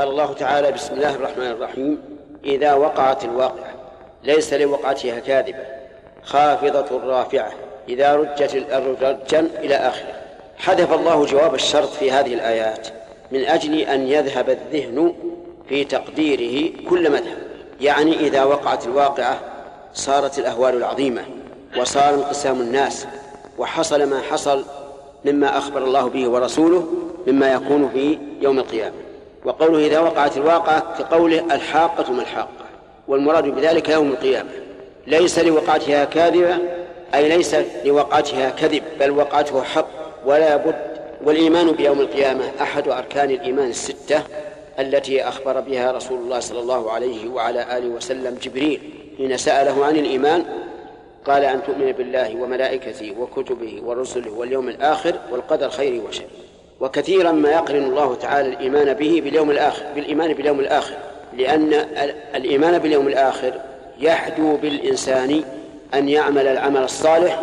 قال الله تعالى بسم الله الرحمن الرحيم إذا وقعت الواقعة ليس لوقعتها كاذبة خافضة رافعة إذا رجت الأرض رجا إلى آخره. حذف الله جواب الشرط في هذه الآيات من أجل أن يذهب الذهن في تقديره كل مذهب. يعني إذا وقعت الواقعة صارت الأهوال العظيمة وصار انقسام الناس وحصل ما حصل مما أخبر الله به ورسوله مما يكون في يوم القيامة. وقوله إذا وقعت الواقعة كقوله الحاقة ما الحاقة والمراد بذلك يوم القيامة. ليس لوقعتها كاذبة أي ليس لوقعتها كذب بل وقعته حق ولا بد والإيمان بيوم القيامة أحد أركان الإيمان الستة التي أخبر بها رسول الله صلى الله عليه وعلى آله وسلم جبريل. حين سأله عن الإيمان قال أن تؤمن بالله وملائكته وكتبه ورسله واليوم الآخر والقدر خيره وشره وكثيرا ما يقرن الله تعالى الإيمان به باليوم الآخر بالإيمان باليوم الآخر. لأن الإيمان باليوم الآخر يحدو بالإنسان أن يعمل العمل الصالح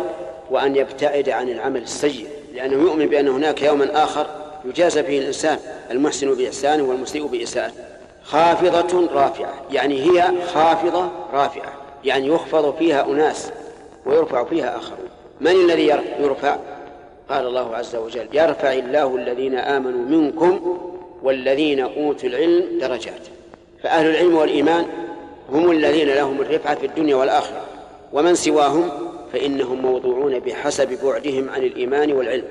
وأن يبتعد عن العمل السيء. لأنه يؤمن بأن هناك يوما آخر يجازى فيه الإنسان المحسن بإحسانه والمسيء بإساءته خافضة رافعة يعني هي خافضة رافعة يعني يخفض فيها أناس ويرفع فيها آخرون. من الذي يرفع قال الله عز وجل يرفع الله الذين آمنوا منكم والذين أوتوا العلم درجات. فأهل العلم والإيمان هم الذين لهم الرفعة في الدنيا والآخرة ومن سواهم فإنهم موضوعون بحسب بعدهم عن الإيمان والعلم.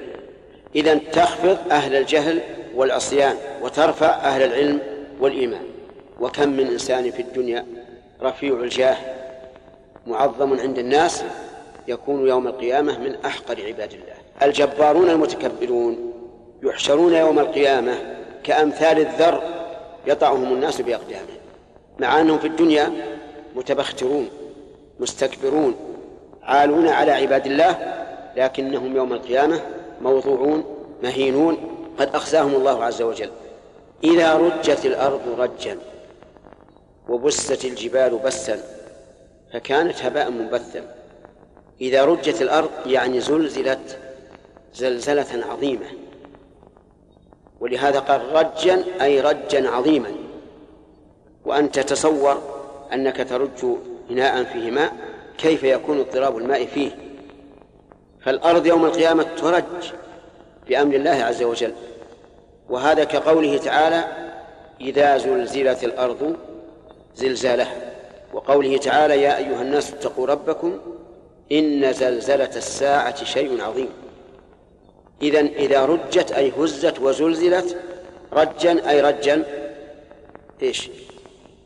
إذا تخفض أهل الجهل والعصيان وترفع أهل العلم والإيمان. وكم من إنسان في الدنيا رفيع الجاه معظم عند الناس يكون يوم القيامة من أحقر عباد الله. الجبارون المتكبرون يحشرون يوم القيامة كأمثال الذر يطعهم الناس بأقدامهم مع أنهم في الدنيا متبخترون مستكبرون عالون على عباد الله لكنهم يوم القيامة موضوعون مهينون قد أخزاهم الله عز وجل. إذا رجت الأرض رجا وبست الجبال بسا فكانت هباء منبثا. إذا رجت الأرض يعني زلزلت زلزلة عظيمة. ولهذا قال رجا أي رجا عظيما. وأن تتصور أنك ترج إناء فيه ماء كيف يكون اضطراب الماء فيه؟ فالأرض يوم القيامة ترج بأمر الله عز وجل. وهذا كقوله تعالى إذا زلزلت الأرض زلزالها وقوله تعالى يا أيها الناس اتقوا ربكم إن زلزلة الساعة شيء عظيم إذا إذا رجت أي هزت وزلزلت رجا أي رجا إيش؟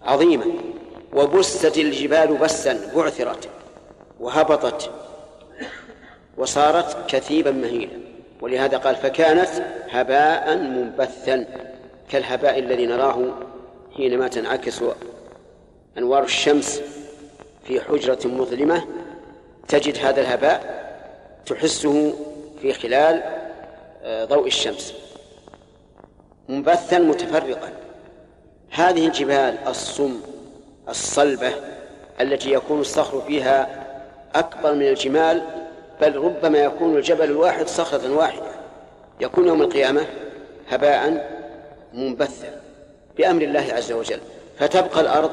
عظيما وبست الجبال بسا بعثرت وهبطت وصارت كثيبا مهيلا. ولهذا قال فكانت هباء منبثا كالهباء الذي نراه حينما تنعكس أنوار الشمس في حجرة مظلمة. تجد هذا الهباء تحسه في خلال ضوء الشمس. منبثا متفرقا. هذه الجبال الصم الصلبة التي يكون الصخر فيها أكبر من الجمال بل ربما يكون الجبل الواحد صخرة واحدة. يكون يوم القيامة هباء منبثا بأمر الله عز وجل. فتبقى الأرض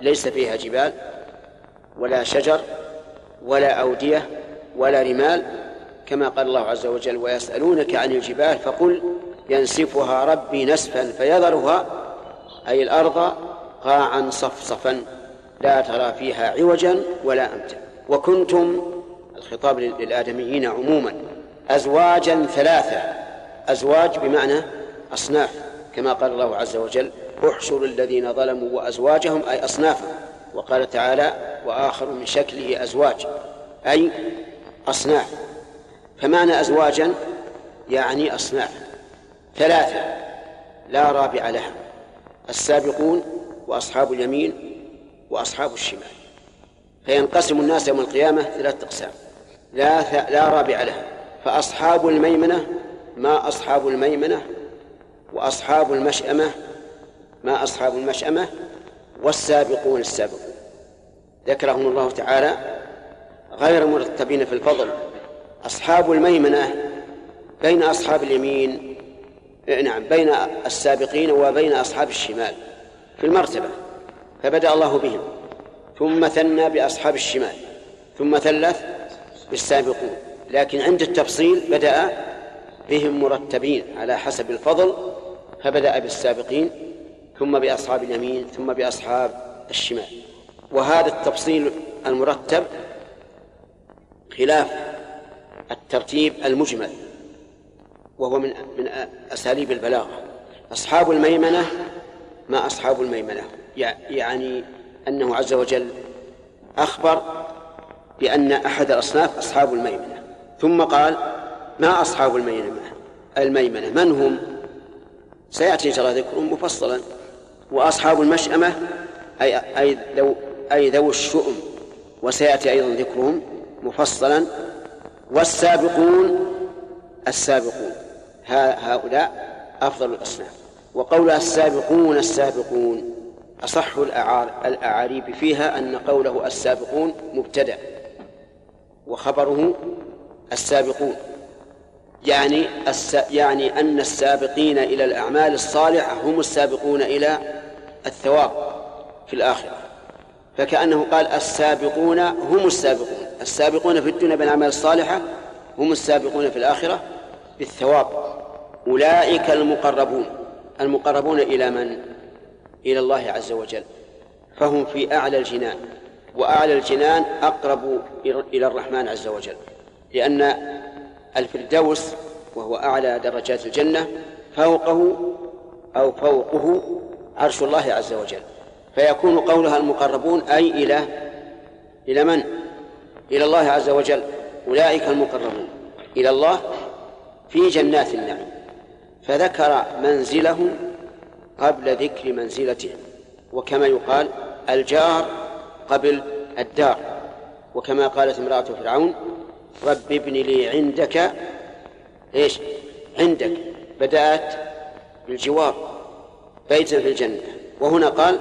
ليس فيها جبال ولا شجر ولا أودية ولا رمال كما قال الله عز وجل ويسألونك عن الجبال فقل ينسفها ربي نسفا فيذرها أي الأرض قاعا صفصفا لا ترى فيها عوجا ولا أمتا. وكنتم الخطاب للآدميين عموما أزواجا ثلاثة. أزواج بمعنى أصناف كما قال الله عز وجل احشر الذين ظلموا وأزواجهم أي أصنافا وقال تعالى وآخر من شكله أزواج أي أصناف. فمعنى أزواجا يعني أصناف ثلاثة لا رابع لها السابقون وأصحاب اليمين وأصحاب الشمال فينقسم الناس يوم القيامة ثلاثة أقسام لا. لا رابع لها فأصحاب الميمنة ما أصحاب الميمنة وأصحاب المشأمة ما أصحاب المشأمة والسابقون السابقون ذكرهم الله تعالى غير مرتبين في الفضل أصحاب الميمنة بين أصحاب اليمين نعم بين السابقين وبين أصحاب الشمال في المرتبة فبدأ الله بهم. ثم ثنى بأصحاب الشمال ثم ثلث بالسابقون. لكن عند التفصيل بدأ بهم مرتبين على حسب الفضل فبدأ بالسابقين ثم بأصحاب اليمين ثم بأصحاب الشمال. وهذا التفصيل المرتب خلاف الترتيب المجمل وهو من من أساليب البلاغة. أصحاب الميمنة ما أصحاب الميمنة. يعني أنه عز وجل أخبر بأن أحد الأصناف أصحاب الميمنة. ثم قال ما أصحاب الميمنة؟ الميمنة من هم؟ سيأتي الله ذكرهم مفصلا. وأصحاب المشأمة أي أي ذو أي ذو الشؤم. وسيأتي أيضا ذكرهم مفصلا. والسابقون السابقون. هؤلاء أفضل الأصناف. وقول السابقون السابقون أصح الأعاريب فيها أن قوله السابقون مبتدأ وخبره السابقون. يعني. يعني أن السابقين إلى الأعمال الصالحة هم السابقون إلى الثواب في الآخرة. فكأنه قال السابقون هم السابقون. السابقون في الدنيا بالأعمال الصالحة هم السابقون في الآخرة بالثواب. أولئك المقربون. المقربون إلى من؟ إلى الله عز وجل. فهم في أعلى الجنان. وأعلى الجنان أقرب إلى الرحمن عز وجل. لأن الفردوس وهو أعلى درجات الجنة فوقه أو فوقه عرش الله عز وجل. فيكون قولها المقربون أي إلى إلى من؟ إلى الله عز وجل. أولئك المقربون. إلى الله في جنات النعيم. فذكر منزلهم قبل ذكر منزلتهم وكما يقال الجار قبل الدار. وكما قالت امرأة فرعون رب ابن لي عندك. إيش؟ عندك. بدأت بالجوار. بيتا في الجنة. وهنا قال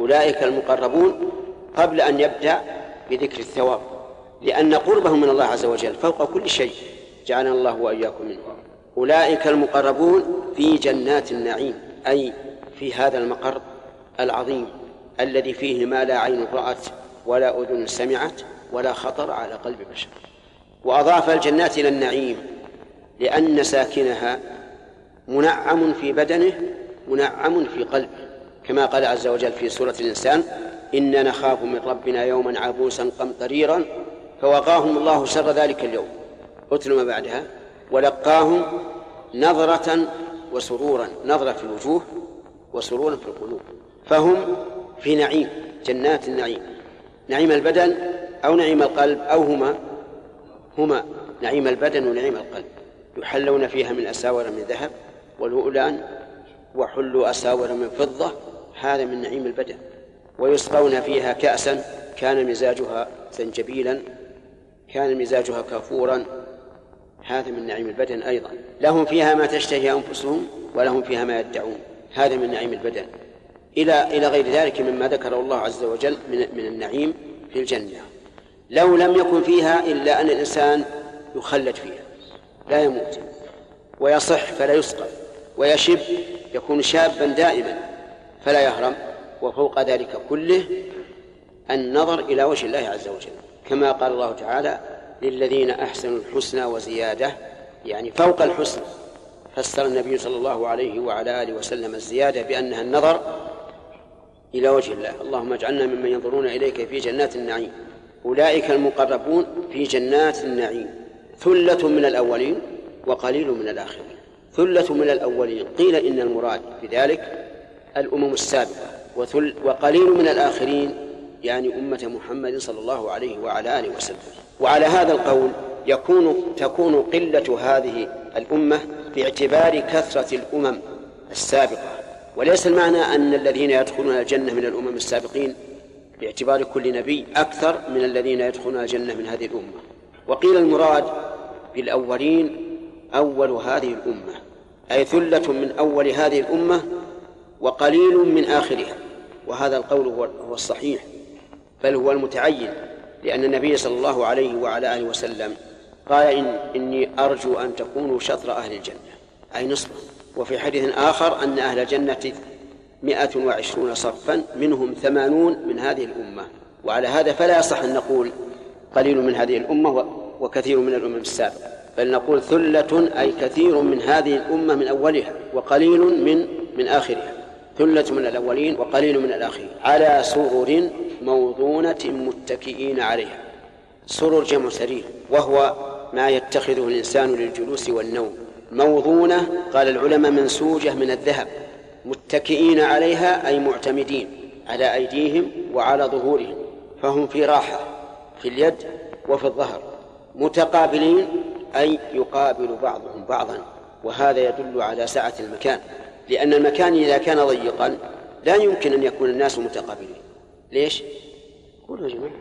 أولئك المقربون قبل أن يبدأ بذكر الثواب لأن قربهم من الله عز وجل فوق كل شيء. جعلنا الله وإياكم منه أولئك المقربون في جنات النعيم أي في هذا المقر العظيم الذي فيه ما لا عين رأت ولا أذن سمعت ولا خطر على قلب بشر. وأضاف الجنات إلى النعيم لأن ساكنها منعم في بدنه منعم في قلبه. كما قال عز وجل في سورة الإنسان إنا نخاف من ربنا يوما عبوسا قمطريرا فوقاهم الله شر ذلك اليوم. اتل ما بعدها. ولقاهم نظرة وسرورا نظرة في الوجوه وسرورا في القلوب. فهم في نعيم جنات النعيم. نعيم البدن أو نعيم القلب أو هما. هما نعيم البدن ونعيم القلب. يحلون فيها من أساور من ذهب ولؤلؤا وحلوا أساور من فضة هذا من نعيم البدن. ويسقون فيها كأسا كان مزاجها زنجبيلا كان مزاجها كافورا. هذا من نعيم البدن أيضا. لهم فيها ما تشتهي أنفسهم ولهم فيها ما يدعون. هذا من نعيم البدن. إلى إلى غير ذلك مما ذكره الله عز وجل من من النعيم في الجنة. لو لم يكن فيها إلا أن الإنسان يخلد فيها. لا يموت. ويصح فلا يسقط ويشب يكون شابا دائما. فلا يهرم وفوق ذلك كله النظر إلى وجه الله عز وجل. كما قال الله تعالى للذين أحسنوا الحسنى وزيادة يعني فوق الحسن. فسر النبي صلى الله عليه وعلى آله وسلم الزيادة بأنها النظر إلى وجه الله. اللهم اجعلنا ممن ينظرون إليك في جنات النعيم أولئك المقربون في جنات النعيم. ثلة من الأولين وقليل من الآخرين. ثلة من الأولين. قيل إن المراد بذلك الأمم السابقة وثل وقليل من الآخرين يعني أمة محمد صلى الله عليه وعلى آله وسلم. وعلى هذا القول يكون تكون قلة هذه الأمة باعتبار كثرة الأمم السابقة. وليس المعنى أن الذين يدخلون الجنة من الأمم السابقين باعتبار كل نبي أكثر من الذين يدخلون الجنة من هذه الأمة. وقيل المراد بالأولين أول هذه الأمة أي ثلة من أول هذه الأمة وقليل من آخرها. وهذا القول هو الصحيح بل هو المتعين لأن النبي صلى الله عليه وعلى آله وسلم قال إن إني أرجو أن تكونوا شطر أهل الجنة. أي نصفهم وفي حديث آخر أن أهل الجنة مئة وعشرون صفا منهم ثمانون من هذه الأمة. وعلى هذا فلا يصح أن نقول قليل من هذه الأمة وكثير من الأمم السابقة بل نقول ثلة أي كثير من هذه الأمة من أولها وقليل من من آخرها. ثلة من الأولين وقليل من الآخرين. على سرر موضونة متكئين عليها. سرر جمع سرير وهو ما يتخذه الإنسان للجلوس والنوم. موضونة قال العلماء منسوجة من الذهب. متكئين عليها أي معتمدين على أيديهم وعلى ظهورهم. فهم في راحة في اليد وفي الظهر. متقابلين أي يقابل بعضهم بعضا. وهذا يدل على سعة المكان. لأن المكان إذا كان ضيقا لا يمكن أن يكون الناس متقابلين. ليش؟ قولوا يا جماعة.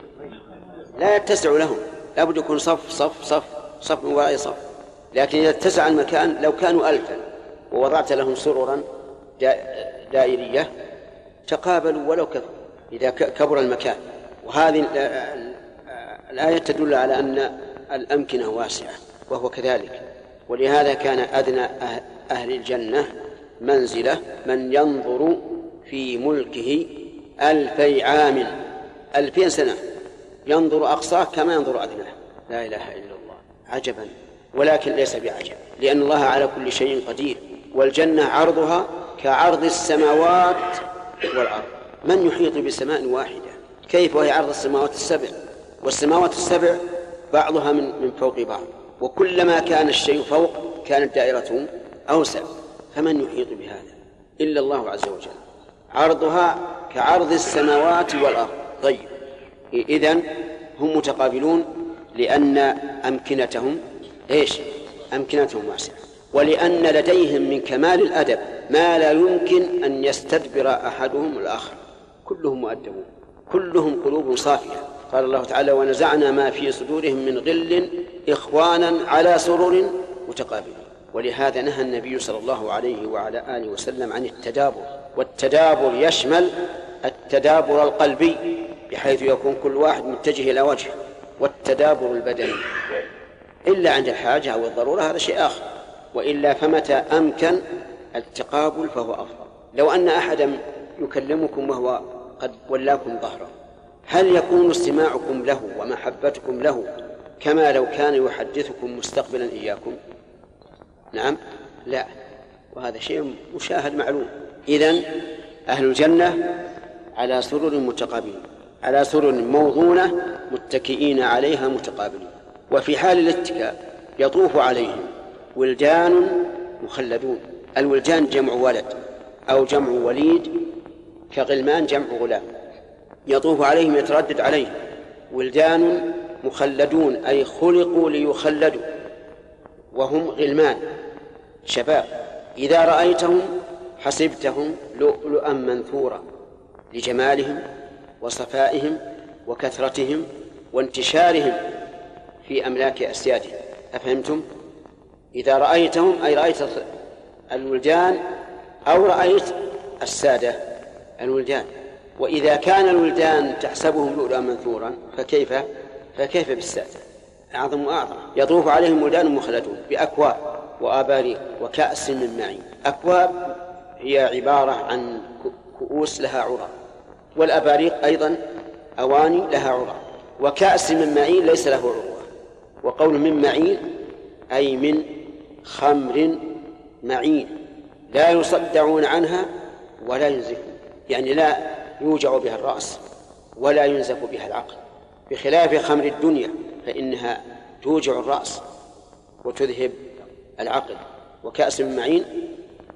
لا يتسع لهم. لابد يكون صف صف صف صف من وراء صف. لكن إذا اتسع المكان لو كانوا ألفا ووضعت لهم سررا دائرية تقابلوا ولو كثر إذا كبر المكان. وهذه الآية تدل على أن الأمكنة واسعة وهو كذلك. ولهذا كان أدنى أه-، أهل الجنة منزلة من ينظر في ملكه ألفي عام ألفين سنة. ينظر أقصاه كما ينظر أدناه. لا إله إلا الله. عجبا. ولكن ليس بعجب. لأن الله على كل شيء قدير. والجنة عرضها كعرض السماوات والأرض. من يحيط بسماء واحدة؟ كيف وهي عرض السماوات السبع؟ والسماوات السبع بعضها من من فوق بعض. وكلما كان الشيء فوق كانت دائرته أوسع. فمن يحيط بهذا؟ إلا الله عز وجل. عرضها كعرض السماوات والأرض. طيب. إذن هم متقابلون لأن أمكنتهم إيش؟ أمكنتهم واسعة. ولأن لديهم من كمال الأدب ما لا يمكن أن يستدبر أحدهم الآخر. كلهم مؤدبون. كلهم قلوب صافية. قال الله تعالى ونزعنا ما في صدورهم من غل إخوانا على سرر متقابلين. ولهذا نهى النبي صلى الله عليه وعلى آله وسلم عن التدابر والتدابر يشمل التدابر القلبي بحيث يكون كل واحد متجه إلى وجهه والتدابر البدني. إلا عند الحاجة أو الضرورة هذا شيء آخر. وإلا فمتى أمكن التقابل فهو أفضل. لو أن أحدا يكلمكم وهو قد ولاكم ظهره هل يكون استماعكم له ومحبتكم له كما لو كان يحدثكم مستقبلا إياكم؟ نعم؟ لا. وهذا شيء مشاهد معلوم. إذن أهل الجنة على سرر متقابلين. على سرر موضونة متكئين عليها متقابلين. وفي حال الاتكاء يطوف عليهم ولدان مخلدون. الولدان جمع ولد أو جمع وليد كغلمان جمع غلام. يطوف عليهم يتردد عليهم ولدان مخلدون أي خلقوا ليخلدوا. وهم غلمان شباب. إذا رأيتهم حسبتهم لؤلؤا منثورا لجمالهم وصفائهم وكثرتهم وانتشارهم في أملاك أسيادهم. أفهمتم؟ إذا رأيتهم أي رأيت الولدان أو رأيت السادة الولدان. وإذا كان الولدان تحسبهم لؤلؤا منثورا فكيف؟ فكيف بالسادة؟ أعظم وأعظم. يطوف عليهم ولدان مخلدون بأكواب وآباريق وكأس من معين. أكواب هي عبارة عن كؤوس لها عرى. والأباريق أيضا أواني لها عرى. وكأس من معين ليس له عروة وقول من معين أي من خمر معين. لا يصدعون عنها ولا ينزفون. يعني لا يوجع بها الرأس ولا ينزف بها العقل. بخلاف خمر الدنيا فإنها توجع الرأس وتذهب العقل وكأس من معين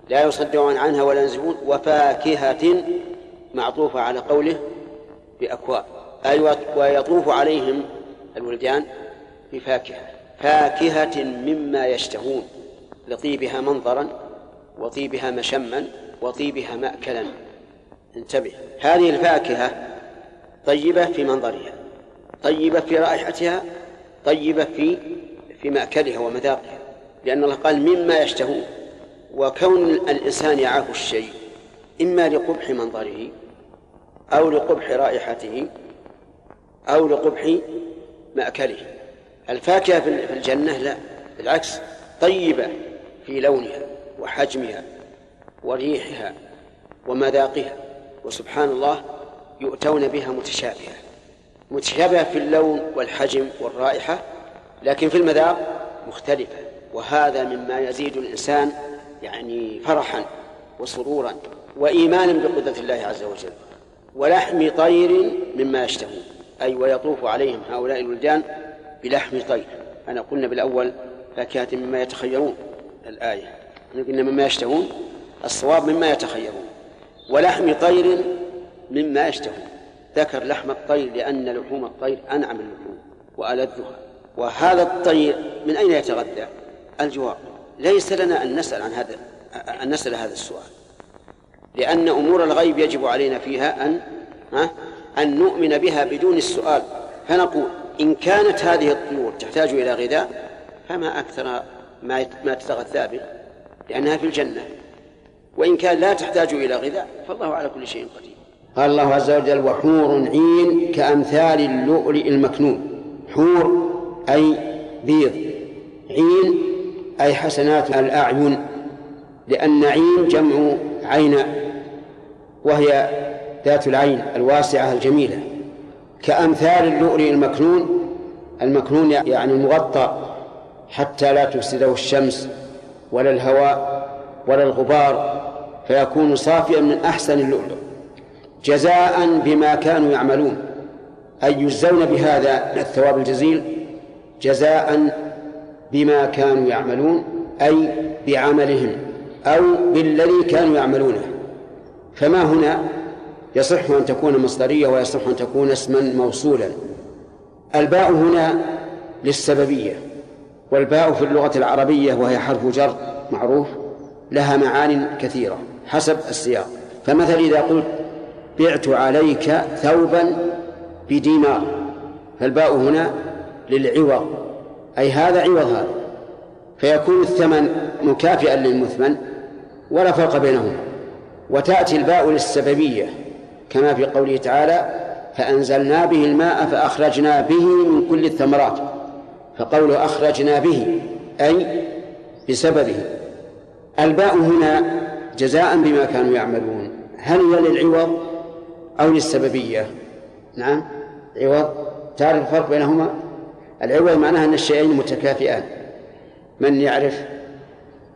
لا يصدعون عنها ولا ينزفون وفاكهة معطوفة على قوله بأكواب. أي ويطوف عليهم الولدان بفاكهة. فاكهة مما يشتهون. لطيبها منظرا وطيبها مشما وطيبها مأكلا. انتبه. هذه الفاكهة طيبة في منظرها. طيبة في رائحتها طيبة في في مأكلها ومذاقها لأن الله قال مما يشتهون وكون الإنسان يعاف الشيء إما لقبح منظره أو لقبح رائحته أو لقبح مأكله. الفاكهة في الجنة لا بالعكس طيبة في لونها وحجمها وريحها ومذاقها وسبحان الله يؤتون بها متشابهة. متشابهة في اللون والحجم والرائحة لكن في المذاق مختلفة. وهذا مما يزيد الإنسان يعني فرحا وسرورا وإيمانا بقدرة الله عز وجل ولحم طير مما يشتهون. أي ويطوف عليهم هؤلاء الولدان بلحم طير. أنا قلنا بالأول فاكهة مما يتخيرون الآية. قلنا مما يشتهون الصواب مما يتخيرون. ولحم طير مما يشتهون. ذكر لحم الطير لأن لحوم الطير أنعم اللحوم وألذها. وهذا الطير من أين يتغذى؟ الجواب ليس لنا أن نسأل عن هذا أن نسأل هذا السؤال. لأن أمور الغيب يجب علينا فيها أن ها أن نؤمن بها بدون السؤال. فنقول إن كانت هذه الطيور تحتاج إلى غذاء فما أكثر ما ما تتغذى به؟ لأنها في الجنة. وإن كان لا تحتاج إلى غذاء فالله على كل شيء قدير. قال الله عز وجل وحور عين كأمثال اللؤلؤ المكنون. حور أي بيض. عين أي حسنات الأعين لأن عين جمع عين وهي ذات العين الواسعة الجميلة. كأمثال اللؤلؤ المكنون المكنون يعني المغطى حتى لا تفسده الشمس ولا الهواء ولا الغبار فيكون صافيا من أحسن اللؤلؤ. جزاء بما كانوا يعملون. أي يجزون بهذا الثواب الجزيل جزاء بما كانوا يعملون أي بعملهم أو بالذي كانوا يعملونه. فما هنا؟ يصح أن تكون مصدرية ويصح أن تكون اسما موصولا. الباء هنا للسببية والباء في اللغة العربية وهي حرف جر معروف لها معان كثيرة حسب السياق. فمثل إذا قلت بعت عليك ثوبا بدينار. فالباء هنا للعوض. أي هذا عوض هذا. فيكون الثمن مكافئا للمثمن ولا فرق بينهما وتأتي الباء للسببية. كما في قوله تعالى فأنزلنا به الماء فأخرجنا به من كل الثمرات. فقوله أخرجنا به أي بسببه. الباء هنا جزاء بما كانوا يعملون. هل هي للعوض؟ أو للسببية. نعم. عوض. تعرف الفرق بينهما؟ العوض معناها أن الشيئين متكافئان. من يعرف؟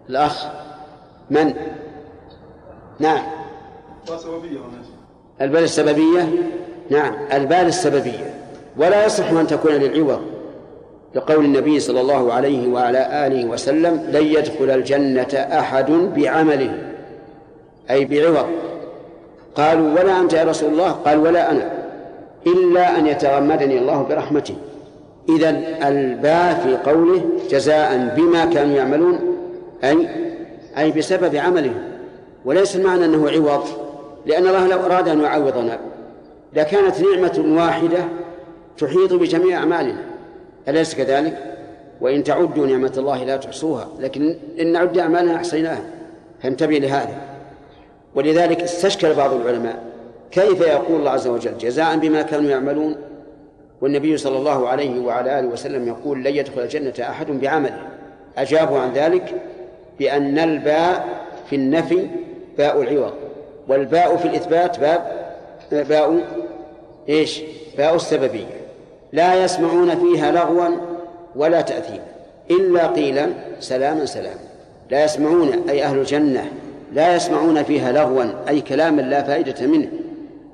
الأخ. من؟ نعم. البال السببية؟ نعم. البال السببية. ولا يصح أن تكون للعوض. لقول النبي صلى الله عليه وعلى آله وسلم لن يدخل الجنة أحد بعمله. أي بعوض. قالوا ولا أنت يا رسول الله؟ قال ولا أنا. إلا أن يتغمدني الله برحمته. إذا الباء في قوله جزاء بما كانوا يعملون أي أي بسبب عملهم وليس المعنى أنه عوض لأن الله لو أراد أن يعوضنا لكانت نعمة واحدة تحيط بجميع أعمالنا. أليس كذلك؟ وإن تعدوا نعمة الله لا تحصوها لكن إن نعد أعمالنا أحصيناها. فانتبه لهذا. ولذلك استشكل بعض العلماء كيف يقول الله عز وجل جزاء بما كانوا يعملون والنبي صلى الله عليه وعلى آله وسلم يقول لن يدخل الجنة أحد بعمله. أجابوا عن ذلك بأن الباء في النفي باء العوض والباء في الإثبات باب باء إيش؟ باء السببية. لا يسمعون فيها لغوا ولا تأثيما إلا قيلا سلاما سلاما. لا يسمعون أي أهل الجنة لا يسمعون فيها لغوا أي كلاما لا فائدة منه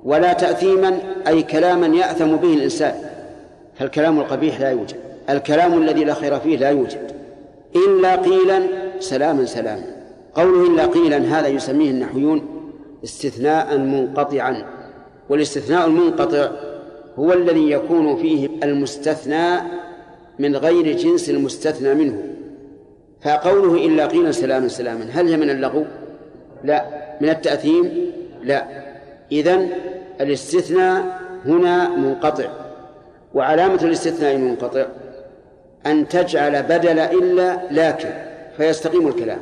ولا تأثيما أي كلاما يأثم به الإنسان. فالكلام القبيح لا يوجد الكلام الذي لا خير فيه لا يوجد. إلا قيلا سلاما سلاما. قوله إلا قيلا هذا يسميه النحويون استثناء منقطعا والاستثناء المنقطع هو الذي يكون فيه المستثنى من غير جنس المستثنى منه. فقوله إلا قيلا سلاما سلاما هل هي من اللغو؟ لا. من التأثيم لا. إذن الاستثناء هنا منقطع. وعلامة الاستثناء المنقطع أن تجعل بدل إلا لكن فيستقيم الكلام.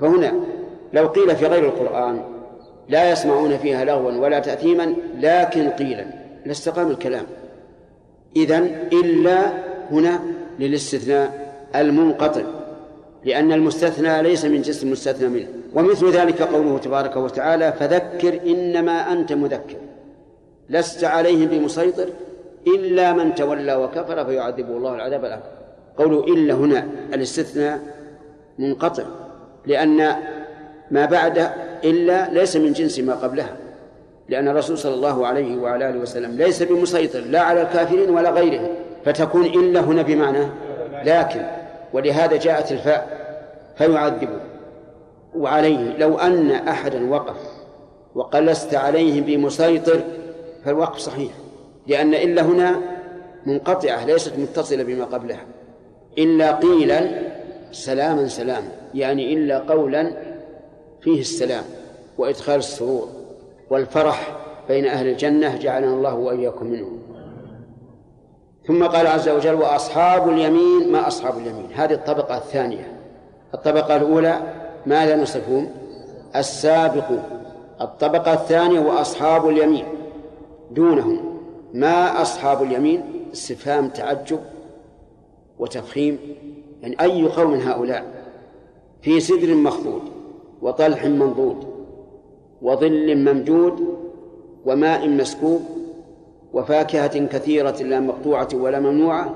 فهنا لو قيل في غير القرآن لا يسمعون فيها لغوا ولا تأثيما لكن قيلا. لاستقام الكلام. إذن إلا هنا للاستثناء المنقطع. لأن المستثنى ليس من جنس المستثنى منه. ومثل ذلك قوله تبارك وتعالى فذكر إنما أنت مذكر. لست عليهم بمسيطر إلا من تولى وكفر فيعذبه الله العذاب الأكبر قوله إلا هنا الاستثناء منقطع لأن ما بعد إلا ليس من جنس ما قبلها. لأن الرسول صلى الله عليه وعلى آله وسلم ليس بمسيطر لا على الكافرين ولا غيرهم فتكون إلا هنا بمعنى لكن. ولهذا جاءت الفاء فيعذبه وعليه لو أن أحدا وقف وقال لست بمسيطر فالوقف صحيح لأن إلا هنا منقطعة ليست متصلة بما قبلها. إلا قيلا سلاما سلاما يعني إلا قولا فيه السلام وإدخال السرور. والفرح بين أهل الجنة جعلنا الله وإياكم منهم. ثم قال عز وجل وأصحاب اليمين ما أصحاب اليمين. هذه الطبقة الثانية. الطبقة الأولى ماذا نصفهم؟ السابقون. الطبقة الثانية وأصحاب اليمين. دونهم. ما أصحاب اليمين؟ استفهام تعجب وتفخيم. يعني أي قوم هؤلاء؟ في سدر مخضود وطلح منضود وظل ممدود وماء مسكوب وفاكهة كثيرة لا مقطوعة ولا ممنوعة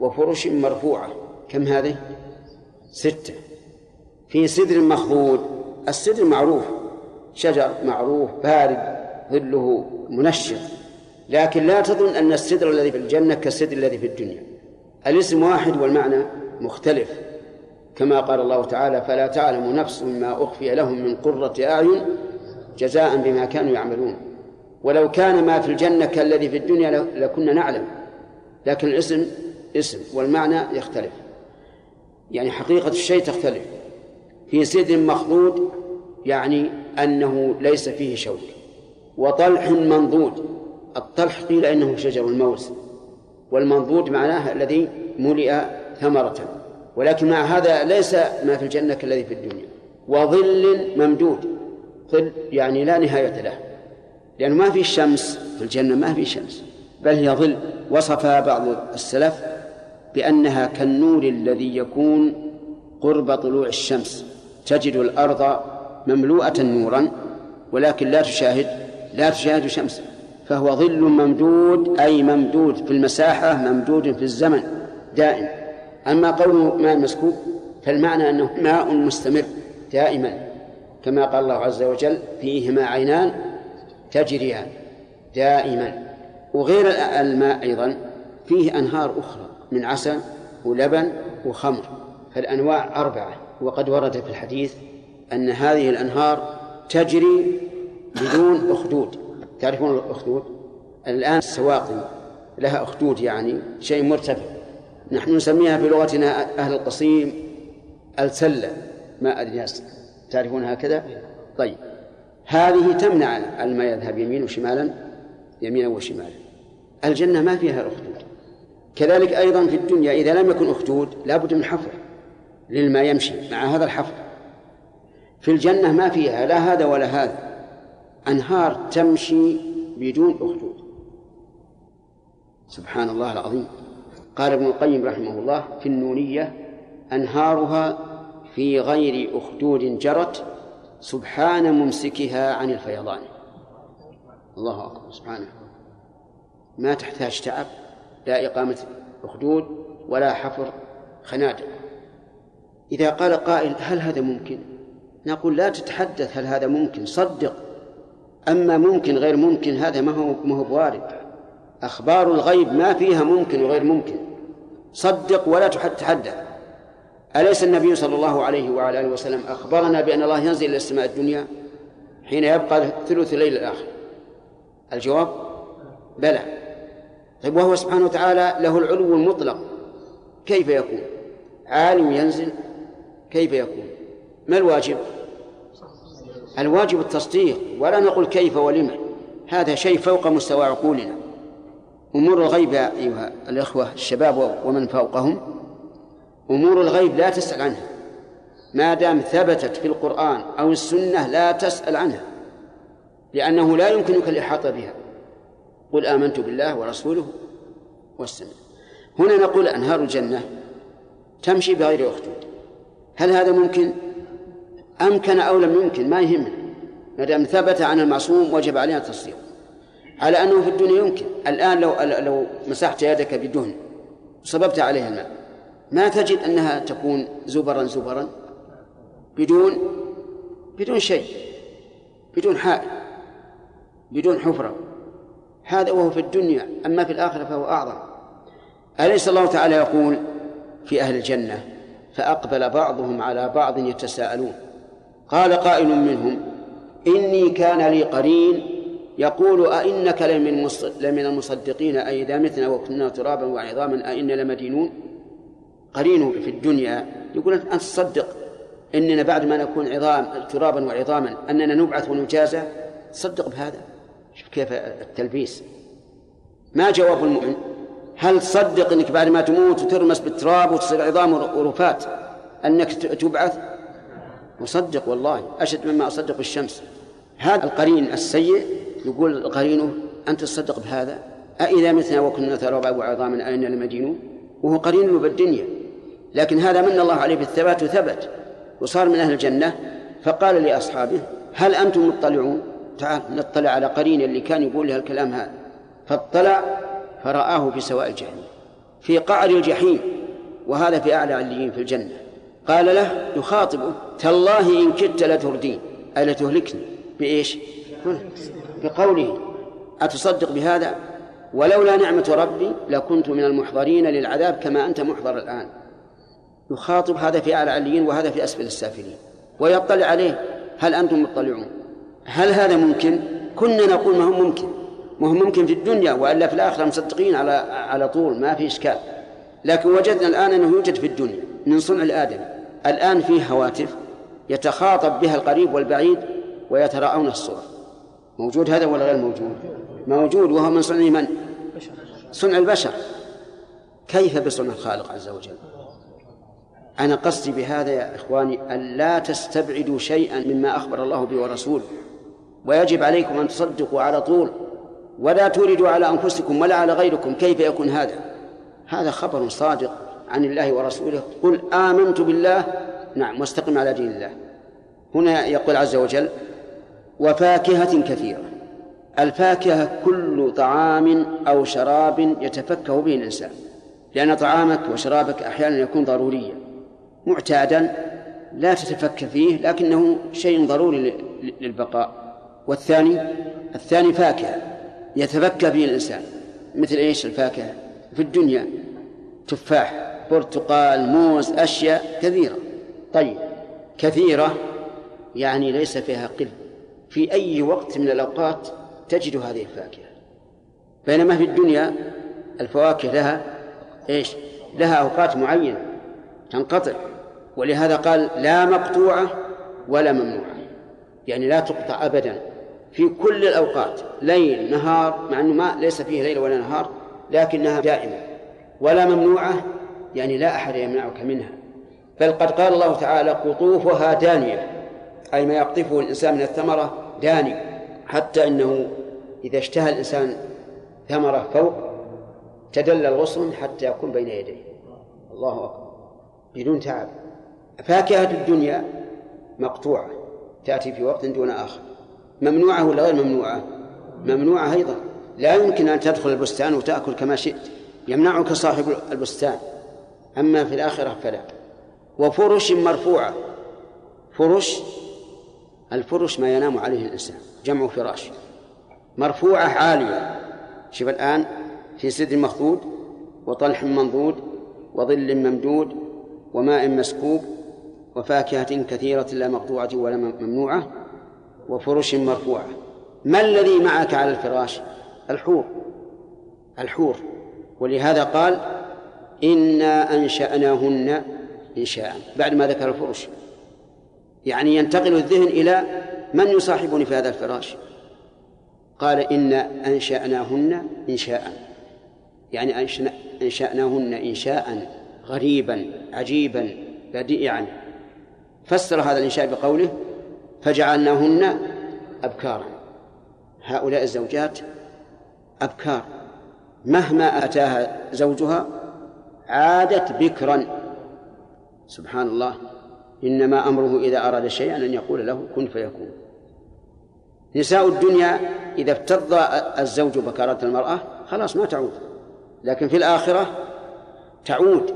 وفرش مرفوعة. كم هذه؟ ستة. في سدر مخضود السدر معروف. شجر معروف. بارد. ظله منشط لكن لا تظن أن السدر الذي في الجنة كالسدر الذي في الدنيا. الاسم واحد والمعنى مختلف. كما قال الله تعالى فلا تعلم نفس ما أخفي لهم من قرة أعين جزاء بما كانوا يعملون. ولو كان ما في الجنة كالذي في الدنيا لكنا نعلم لكن الاسم اسم والمعنى يختلف. يعني حقيقة الشيء تختلف. في سدر مخضود يعني أنه ليس فيه شوك وطلح منضود. الطلح قيل إنه شجر الموز والمنضود معناه الذي ملئ ثمرة. ولكن مع هذا ليس ما في الجنة كالذي في الدنيا. وظل ممدود ظل يعني لا نهاية له. لأنه ما في شمس في الجنة ما في شمس. بل هي ظل. وصفها بعض السلف بأنها كالنور الذي يكون قرب طلوع الشمس. تجد الأرض مملوءة نورا ولكن لا تشاهد لا تشاهد شمسا فهو ظل ممدود أي ممدود في المساحة ممدود في الزمن دائم. أما قوله ماء مسكوب فالمعنى أنه ماء مستمر دائما. كما قال الله عز وجل فيهما عينان تجريان دائما. وغير الماء أيضا فيه أنهار أخرى من عسل ولبن وخمر فالأنواع أربعة. وقد ورد في الحديث أن هذه الأنهار تجري بدون أخدود. تعرفون الأخدود؟ الآن السواقي لها أخدود يعني شيء مرتفع. نحن نسميها في لغتنا أهل القصيم السلة. ما أدري تعرفون هكذا؟ طيب. هذه تمنع الماء يذهب يمين وشمالا يمينا وشمالا. الجنة ما فيها أخدود. كذلك أيضا في الدنيا إذا لم يكن أخدود لابد من حفر للماء يمشي مع هذا الحفر. في الجنة ما فيها لا هذا ولا هذا. أنهار تمشي بدون أخدود. سبحان الله العظيم. قال ابن القيم رحمه الله في النونية أنهارها في غير أخدود جرت سبحان ممسكها عن الفيضان. الله أكبر. سبحانه. ما تحتاج تعب لا إقامة أخدود ولا حفر خنادق. إذا قال قائل هل هذا ممكن؟ نقول لا تتحدث هل هذا ممكن صدق. أما ممكن غير ممكن هذا ما هو ما هو بوارد. أخبار الغيب ما فيها ممكن وغير ممكن. صدق ولا تتحدث أليس النبي صلى الله عليه وعلى آله وسلم أخبرنا بأن الله ينزل إلى السماء الدنيا حين يبقى ثلث الليل الآخر؟ الجواب؟ بلى. طيب وهو سبحانه وتعالى له العلو المطلق. كيف يكون؟ عالم ينزل كيف يكون؟ ما الواجب؟ الواجب التصديق ولا نقول كيف ولما هذا شيء فوق مستوى عقولنا. أمور الغيب يا أيها الإخوة الشباب ومن فوقهم. أمور الغيب لا تسأل عنها. ما دام ثبتت في القرآن أو السنة لا تسأل عنها لأنه لا يمكنك الإحاطة بها. قل آمنت بالله ورسوله والسنة هنا نقول أنهار الجنة تمشي بغير أخدود هل هذا ممكن؟ أمكن أو لم يمكن ما يهمنا. ما دام ثبت عن المعصوم وجب علينا التصديق. على أنه في الدنيا يمكن. الآن لو لو مسحت يدك بدهن وصببت عليها الماء ما تجد أنها تكون زبرا زبرا؟ بدون بدون شيء بدون حائل بدون حفرة. هذا وهو في الدنيا أما في الآخرة فهو أعظم. أليس الله تعالى يقول في أهل الجنة فأقبل بعضهم على بعض يتساءلون؟ قال قائل منهم إني كان لي قرين يقول أئنك لمن المصدقين أي إذا متنا وكنا ترابا وعظاما أئنا لمدينون؟ قرينه في الدنيا يقول أنت تصدق إننا بعد ما نكون عظام ترابا وعظاما أننا نبعث ونجازى؟ تصدق بهذا. شوف كيف التلبيس. ما جواب المؤمن؟ هل تصدق إنك بعد ما تموت وترمس بالتراب وتصير عظام ورفات أنك تبعث؟ مصدق والله. أشد مما أصدق بالشمس هذا القرين السيء يقول قرينه أنت تصدق بهذا؟ أإذا متنا وكنا ترابا وعظاما أين لمدينون؟ وهو قرين بالدنيا لكن هذا من الله عليه بالثبات وثبت. وصار من أهل الجنة فقال لأصحابه هل أنتم مطلعون؟ تعال نطلع على قرين اللي كان يقول لها الكلام هذا. فاطلع فرآه في سواء الجحيم في قعر الجحيم وهذا في أعلى عليين في الجنة. قال له يخاطبه تالله إن كدت لتردين. أي لتهلكني. بإيش؟ بقوله. أتصدق بهذا؟ ولولا نعمة ربي لكنت من المحضرين للعذاب كما أنت محضر الآن. يخاطب هذا في أعلى عليين وهذا في أسفل السافلين ويطلع عليه هل أنتم مطلعون؟ هل هذا ممكن؟ كنا نقول ما هو ممكن. ما هو ممكن في الدنيا وإلا في الآخرة مصدقين على على طول ما في إشكال. لكن وجدنا الآن أنه يوجد في الدنيا من صنع الادم الآن في هواتف يتخاطب بها القريب والبعيد ويتراءون الصور موجود هذا ولا غير موجود؟ موجود وهو من صنع من؟ صنع البشر. كيف بصنع الخالق عز وجل؟ أنا قصدي بهذا يا إخواني أن لا تستبعدوا شيئا مما أخبر الله به ورسوله. ويجب عليكم أن تصدقوا على طول ولا توردوا على أنفسكم ولا على غيركم. كيف يكون هذا؟ هذا خبر صادق عن الله ورسوله. قل آمنت بالله. نعم واستقم على دين الله. هنا يقول عز وجل وفاكهة كثيرة. الفاكهة كل طعام أو شراب يتفكه به الإنسان لأن طعامك وشرابك أحيانا يكون ضروريا. معتادا لا تتفكر فيه لكنه شيء ضروري للبقاء. والثاني الثاني فاكهة. يتفكى فيه الإنسان. مثل إيش الفاكهة؟ في الدنيا. تفاح برتقال موز أشياء كثيرة. طيب كثيرة يعني ليس فيها قل في أي وقت من الأوقات تجد هذه الفاكهة. بينما في الدنيا الفواكه لها إيش؟ لها أوقات معينة. تنقطع. ولهذا قال لا مقطوعة ولا ممنوعة. يعني لا تقطع أبدا. في كل الأوقات ليل نهار مع أنه ما ليس فيه ليل ولا نهار لكنها دائمة. ولا ممنوعة يعني لا أحد يمنعك منها. بل قد قال الله تعالى قطوفها دانية أي ما يقطفه الإنسان من الثمرة داني حتى أنه إذا اشتهى الإنسان ثمرة فوق تدلل غصن حتى يكون بين يديه. الله أكبر. بدون تعب. فاكهة الدنيا مقطوعة. تأتي في وقت دون آخر. ممنوعة ولا غير ممنوعة؟ ممنوعة أيضا. لا يمكن أن تدخل البستان وتأكل كما شئت. يمنعك صاحب البستان. أما في الآخرة فلا. وفرش مرفوعة. فرش؟ الفرش ما ينام عليه الإنسان. جمع فراش. مرفوعة عالية. شوف الآن في سدر مخضود وطلح منضود وظل ممدود وماء مسكوب وفاكهة كثيرة لا مقطوعة ولا ممنوعة وفرش مرفوعة. ما الذي معك على الفراش؟ الحور. الحور. ولهذا قال إنا أنشأناهن إنشاء. بعد ما ذكر الفرش. يعني ينتقل الذهن إلى من يصاحبني في هذا الفراش؟ قال إنا أنشأناهن إنشاء. يعني أنشأناهن إنشاء غريبا عجيبا بديعا. فسر هذا الإنشاء بقوله فجعلناهن أبكارا. هؤلاء الزوجات أبكار. مهما أتاها زوجها عادت بكرا. سبحان الله. إنما أمره إذا أراد شيئا أن يقول له كن فيكون. نساء الدنيا إذا افتض الزوج بكارة المرأة خلاص ما تعود. لكن في الآخرة تعود.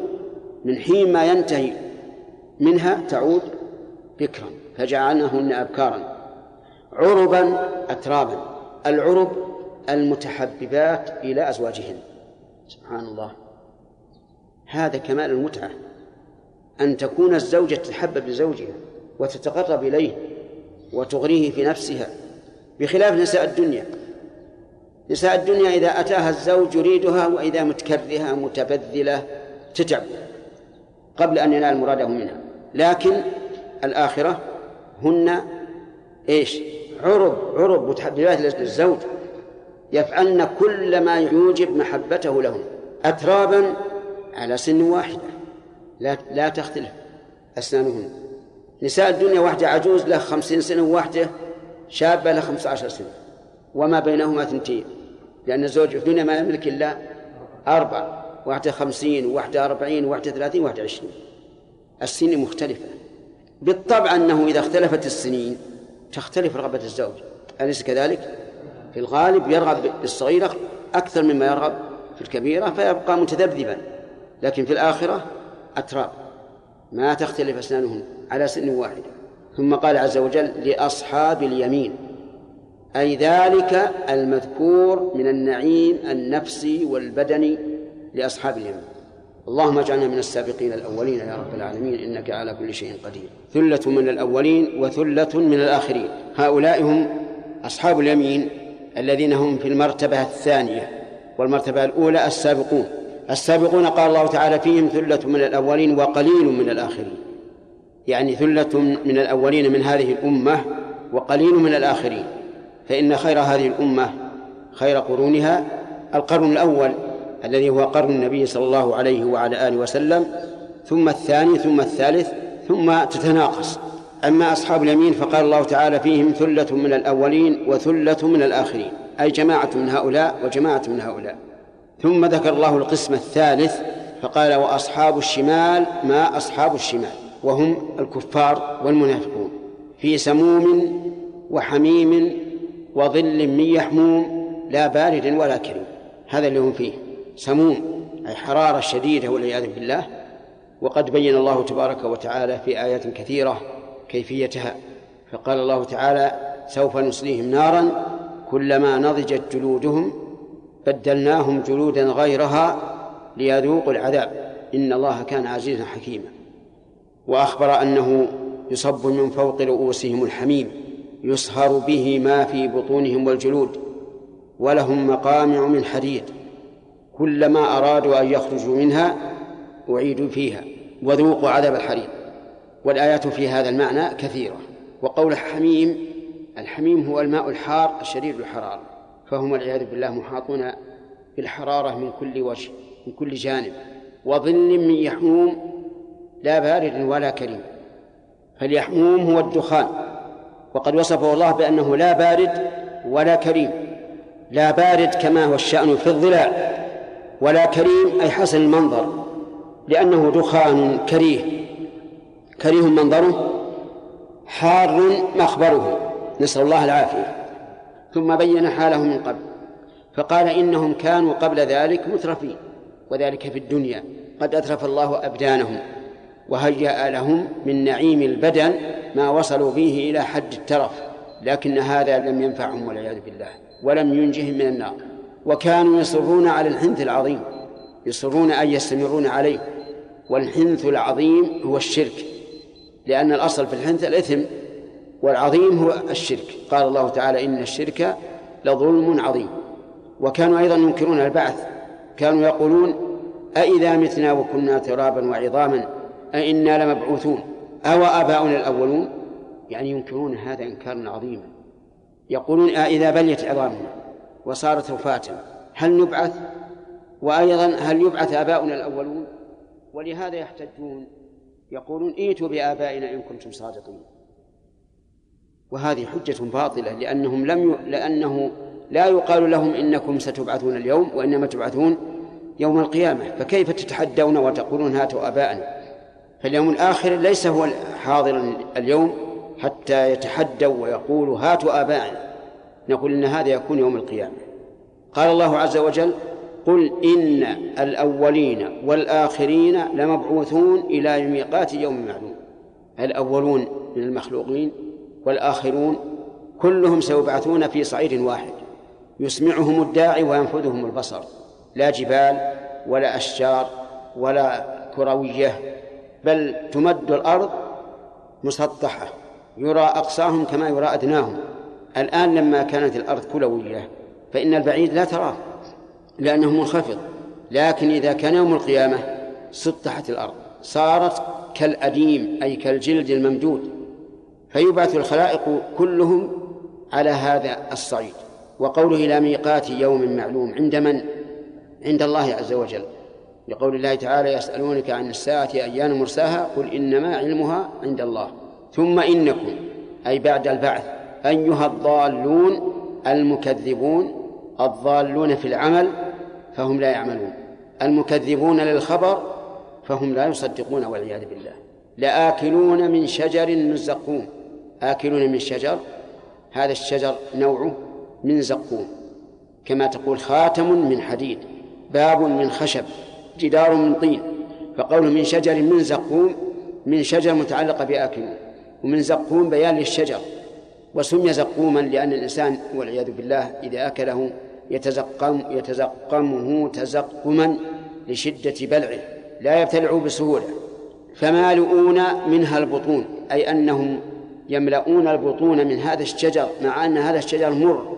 من حين ما ينتهي منها تعود بكرا فجعلناهن أبكارا. عربا أترابا. العرب المتحببات إلى أزواجهن. سبحان الله. هذا كمال المتعة. أن تكون الزوجة تتحبب لزوجها وتتقرب إليه وتغريه في نفسها بخلاف نساء الدنيا. نساء الدنيا إذا أتاها الزوج يريدها وإذا متكرهة متبذلة تتعب قبل أن ينال مراده منها. لكن الآخرة هن إيش؟ عرب عرب متحببات للزوج. يفعلن كل ما يوجب محبته لهم. أترابا على سن واحدة. لا لا تختلف أسنانهن. نساء الدنيا واحدة عجوز له خمسين سنة وواحدة شابة له خمسة عشر سنة. وما بينهما ثنتين لأن الزوج في الدنيا ما يملك إلا أربع واحدة خمسين وواحدة أربعين وواحدة ثلاثين وواحدة عشرين. السن مختلفة. بالطبع أنه إذا اختلفت السنين تختلف رغبة الزوج. أليس كذلك؟ في الغالب يرغب بالصغيرة أكثر مما يرغب في الكبيرة فيبقى متذبذبا. لكن في الآخرة أتراب. ما تختلف أسنانهم على سن واحدة ثم قال عز وجل لأصحاب اليمين أي ذلك المذكور من النعيم النفسي والبدني لأصحاب اليمين. اللهم اجعلنا من السابقين الأولين يا رب العالمين إنك على كل شيء قدير. ثلة من الأولين وثلة من الآخرين. هؤلاء هم أصحاب اليمين الذين هم في المرتبة الثانية والمرتبة الأولى السابقون. السابقون قال الله تعالى فيهم ثلة من الأولين وقليل من الآخرين. يعني ثلة من الأولين من هذه الأمة وقليل من الآخرين. فإن خير هذه الأمة خير قرونها. القرن الأول الذي هو قرن النبي صلى الله عليه وعلى آله وسلم ثم الثاني ثم الثالث ثم تتناقص. أما أصحاب اليمين فقال الله تعالى فيهم ثلة من الأولين وثلة من الآخرين أي جماعة من هؤلاء وجماعة من هؤلاء. ثم ذكر الله القسم الثالث فقال وأصحاب الشمال ما أصحاب الشمال وهم الكفار والمنافقون. في سموم وحميم وظل من يحموم لا بارد ولا كريم. هذا اللي هم فيه. سموم أي حرارة شديدة والعياذ بالله. وقد بين الله تبارك وتعالى في آيات كثيرة كيفيتها. فقال الله تعالى سوف نصليهم نارا كلما نضجت جلودهم بدلناهم جلودا غيرها ليذوقوا العذاب. إن الله كان عزيزا حكيما. وأخبر أنه يصب من فوق رؤوسهم الحميم يصهر به ما في بطونهم والجلود ولهم مقامع من حديد. كلما أرادوا أن يخرجوا منها أعيدوا فيها وذوقوا عذاب الحريق. والآيات في هذا المعنى كثيرة. وقول حميم الحميم هو الماء الحار الشديد الحرارة فهم والعياذ بالله محاطون بالحرارة من كل وجه من كل جانب. وظل من يحموم لا بارد ولا كريم. فاليحموم هو الدخان. وقد وصفه الله بأنه لا بارد ولا كريم. لا بارد كما هو الشأن في الظلال. ولا كريم أي حسن المنظر لأنه دخان كريه. كريه منظره حار مخبره. نسأل الله العافية. ثم بين حالهم من قبل فقال إنهم كانوا قبل ذلك مترفين وذلك في الدنيا. قد أترف الله أبدانهم وهيأ لهم من نعيم البدن ما وصلوا به إلى حد الترف لكن هذا لم ينفعهم والعياذ بالله ولم ينجهم من النار. وكانوا يصرون على الحنث العظيم يصرون أن يستمرون عليه. والحنث العظيم هو الشرك لأن الأصل في الحنث الإثم والعظيم هو الشرك. قال الله تعالى إن الشرك لظلم عظيم. وكانوا أيضا ينكرون البعث كانوا يقولون أإذا متنا وكنا ترابا وعظاما أئنا لمبعوثون. أو آباؤنا الأولون؟ يعني ينكرون هذا إنكارا عظيما. يقولون أإذا بليت عظامنا. وصارت رفاة هل نبعث؟ وأيضا هل يبعث آباؤنا الأولون؟ ولهذا يحتجون يقولون ائتوا بآبائنا إن كنتم صادقين. وهذه حجة باطلة لأنهم لم ي... لأنه لا يقال لهم إنكم ستبعثون اليوم وإنما تبعثون يوم القيامة. فكيف تتحدون وتقولون هاتوا آباءنا؟ فاليوم الآخر ليس هو حاضر اليوم حتى يتحدوا ويقولوا هاتوا آباءنا. نقول إن هذا يكون يوم القيامة. قال الله عز وجل قل إن الأولين والآخرين لمبعوثون إلى ميقات يوم معلوم. الأولون من المخلوقين والآخرون كلهم سيبعثون في صعيد واحد. يسمعهم الداعي وينفذهم البصر. لا جبال ولا أشجار ولا كروية بل تمد الأرض مسطحة. يرى أقصاهم كما يرى أدناهم. الآن لما كانت الأرض كلوية فإن البعيد لا تراه لأنه منخفض. لكن إذا كان يوم القيامة سطحت الأرض صارت كالأديم أي كالجلد الممدود. فيبعث الخلائق كلهم على هذا الصعيد. وقوله إلى ميقات يوم معلوم عند من؟ عند الله عز وجل. لقول الله تعالى يسألونك عن الساعة أيان مرساها؟ قل إنما علمها عند الله. ثم إنكم أي بعد البعث أيها الضالون المكذبون الضالون في العمل فهم لا يعملون المكذبون للخبر فهم لا يصدقون والعياذ بالله لآكلون من شجر من زقوم آكلون من شجر هذا الشجر نوعه من زقوم كما تقول خاتم من حديد باب من خشب جدار من طين فقوله من شجر من زقوم من شجر متعلقة بآكلون ومن زقوم بيان للشجر. وسمي زقوما لأن الإنسان والعياذ بالله إذا أكله يتزقم يتزقمه تزقما لشدة بلعه لا يبتلع بسهولة. فمالؤون منها البطون أي أنهم يملؤون البطون من هذا الشجر مع أن هذا الشجر مر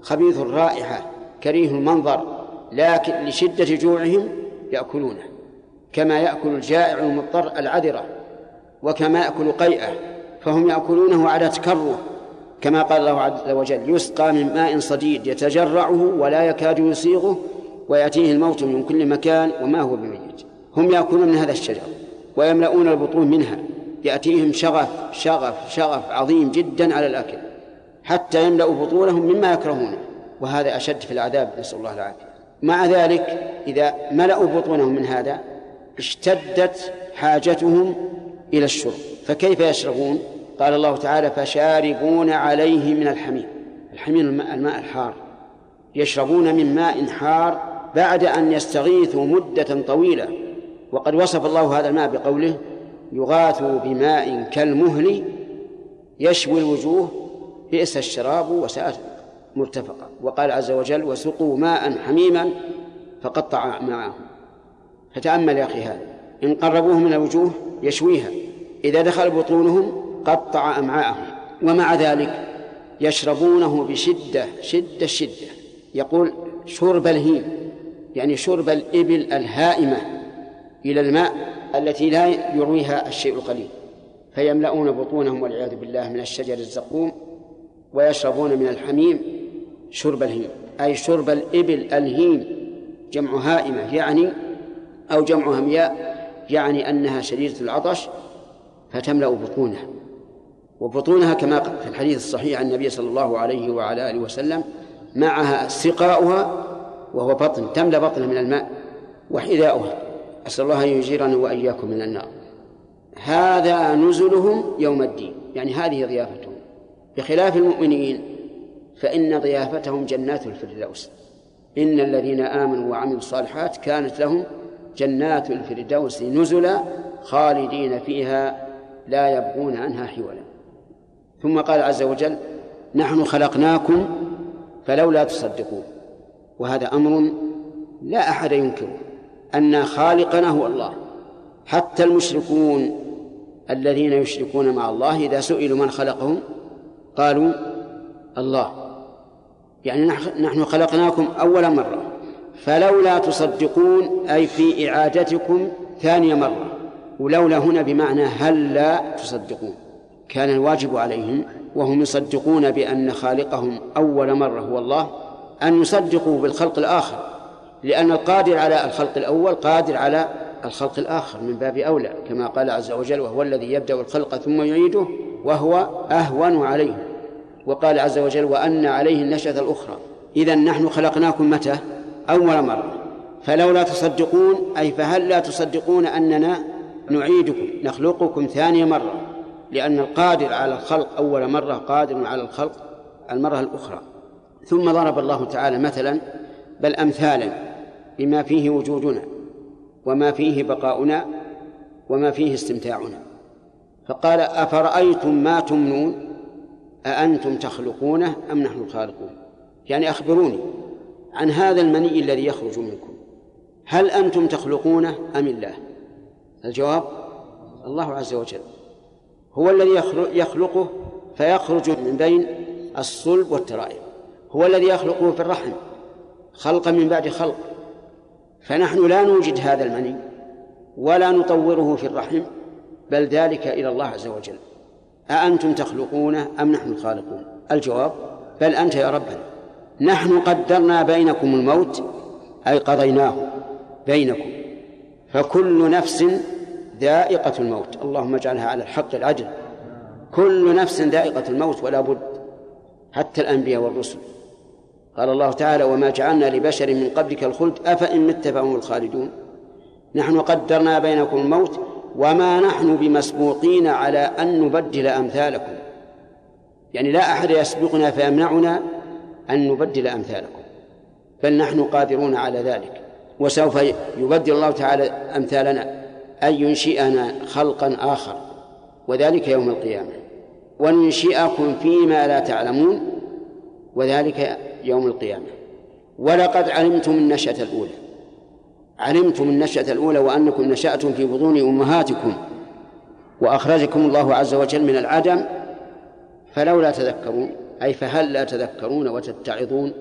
خبيث الرائحة كريه المنظر لكن لشدة جوعهم يأكلونه. كما يأكل الجائع المضطر العذرة وكما يأكل قيئة فهم يأكلونه على تكره. كما قال الله عز وجل يسقى من ماء صديد يتجرعه ولا يكاد يسيغه ويأتيه الموت من كل مكان وما هو بميت. هم يأكلون من هذا الشجر ويملؤون البطون منها يأتيهم شغف شغف شغف عظيم جدا على الأكل حتى يملأوا بطونهم مما يكرهونه. وهذا أشد في العذاب نسأل الله العافية. مع ذلك إذا ملأوا بطونهم من هذا اشتدت حاجتهم إلى الشرب. فكيف يشربون؟ قال الله تعالى فشاربون عليه من الحميم. الحميم الماء, الحار. يشربون من ماء حار بعد أن يستغيثوا مدة طويلة. وقد وصف الله هذا الماء بقوله يغاث بماء كالمهل يشوي الوجوه بئس الشراب وساءت مرتفقة. وقال عز وجل وسقوا ماء حميما فقطع معهم. فتأمل يا أخي هذا. إن قربوه من الوجوه يشويها. إذا دخل بطونهم قطع أمعاءهم. ومع ذلك يشربونه بشدة شدة شدة. يقول شرب الهيم يعني شرب الإبل الهائمة إلى الماء التي لا يرويها الشيء القليل. فيملؤون بطونهم والعياذ بالله من الشجر الزقوم ويشربون من الحميم شرب الهيم. أي شرب الإبل الهيم جمع هائمة يعني أو جمع همياء يعني أنها شديدة العطش فتملأ بطونها. وبطونها كما في الحديث الصحيح عن النبي صلى الله عليه وعلى آله وسلم معها سقاؤها وهو بطن تملأ بطنها من الماء وحذاؤها. أسأل الله أن يجيرنا وإياكم من النار. هذا نزلهم يوم الدين يعني هذه ضيافتهم. بخلاف المؤمنين فإن ضيافتهم جنات الفردوس. إن الذين آمنوا وعملوا الصالحات كانت لهم جنات الفردوس نزلا خالدين فيها لا يبغون عنها حولا. ثم قال عز وجل نحن خلقناكم فلولا تصدقون. وهذا أمر لا أحد ينكره أن خالقنا هو الله. حتى المشركون الذين يشركون مع الله إذا سئلوا من خلقهم قالوا الله. يعني نحن خلقناكم أول مرة. فلولا تصدقون أي في إعادتكم ثانية مرة. ولولا هنا بمعنى هل لا تصدقون. كان الواجب عليهم وهم يصدقون بأن خالقهم أول مرة هو الله أن يصدقوا بالخلق الآخر لأن القادر على الخلق الأول قادر على الخلق الآخر من باب أولى كما قال عز وجل وهو الذي يبدأ الخلق ثم يعيده وهو أهون عليه. وقال عز وجل وأن عليه النشأة الأخرى. إذا نحن خلقناكم متى؟ أول مرة. فلولا تصدقون أي فهل لا تصدقون أننا نعيدكم نخلقكم ثاني مرة؟ لأن القادر على الخلق أول مرة قادر على الخلق المرة الأخرى. ثم ضرب الله تعالى مثلا بل أمثالا بما فيه وجودنا وما فيه بقاؤنا وما فيه استمتاعنا. فقال أفرأيتم ما تمنون؟ أأنتم تخلقونه أم نحن الخالقون؟ يعني أخبروني عن هذا المني الذي يخرج منكم. هل أنتم تخلقونه أم الله؟ الجواب الله عز وجل. هو الذي يخلقه فيخرج من بين الصلب والترائب. هو الذي يخلقه في الرحم خلقا من بعد خلق. فنحن لا نوجد هذا المني ولا نطوره في الرحم بل ذلك إلى الله عز وجل. أأنتم تخلقونه أم نحن الخالقون؟ الجواب بل أنت يا ربنا. نحن قدرنا بينكم الموت أي قضيناه بينكم. فكل نفس ذائقة الموت. اللهم اجعلها على الحق العدل. كل نفس ذائقة الموت ولا بد. حتى الأنبياء والرسل. قال الله تعالى وما جعلنا لبشر من قبلك الخلد أفإن مت فهم الخالدون. نحن قدرنا بينكم الموت وما نحن بمسبوقين على أن نبدل أمثالكم. يعني لا أحد يسبقنا فيمنعنا أن نبدل أمثالكم. بل نحن قادرون على ذلك. وسوف يبدل الله تعالى أمثالنا. أن ينشئنا خلقا آخر وذلك يوم القيامة. وننشئكم فيما لا تعلمون وذلك يوم القيامة. ولقد علمتم النشأة الأولى. علمتم النشأة الأولى وأنكم نشأتم في بطون أمهاتكم وأخرجكم الله عز وجل من العدم. فلولا تذكرون أي فهل لا تذكرون وتتعظون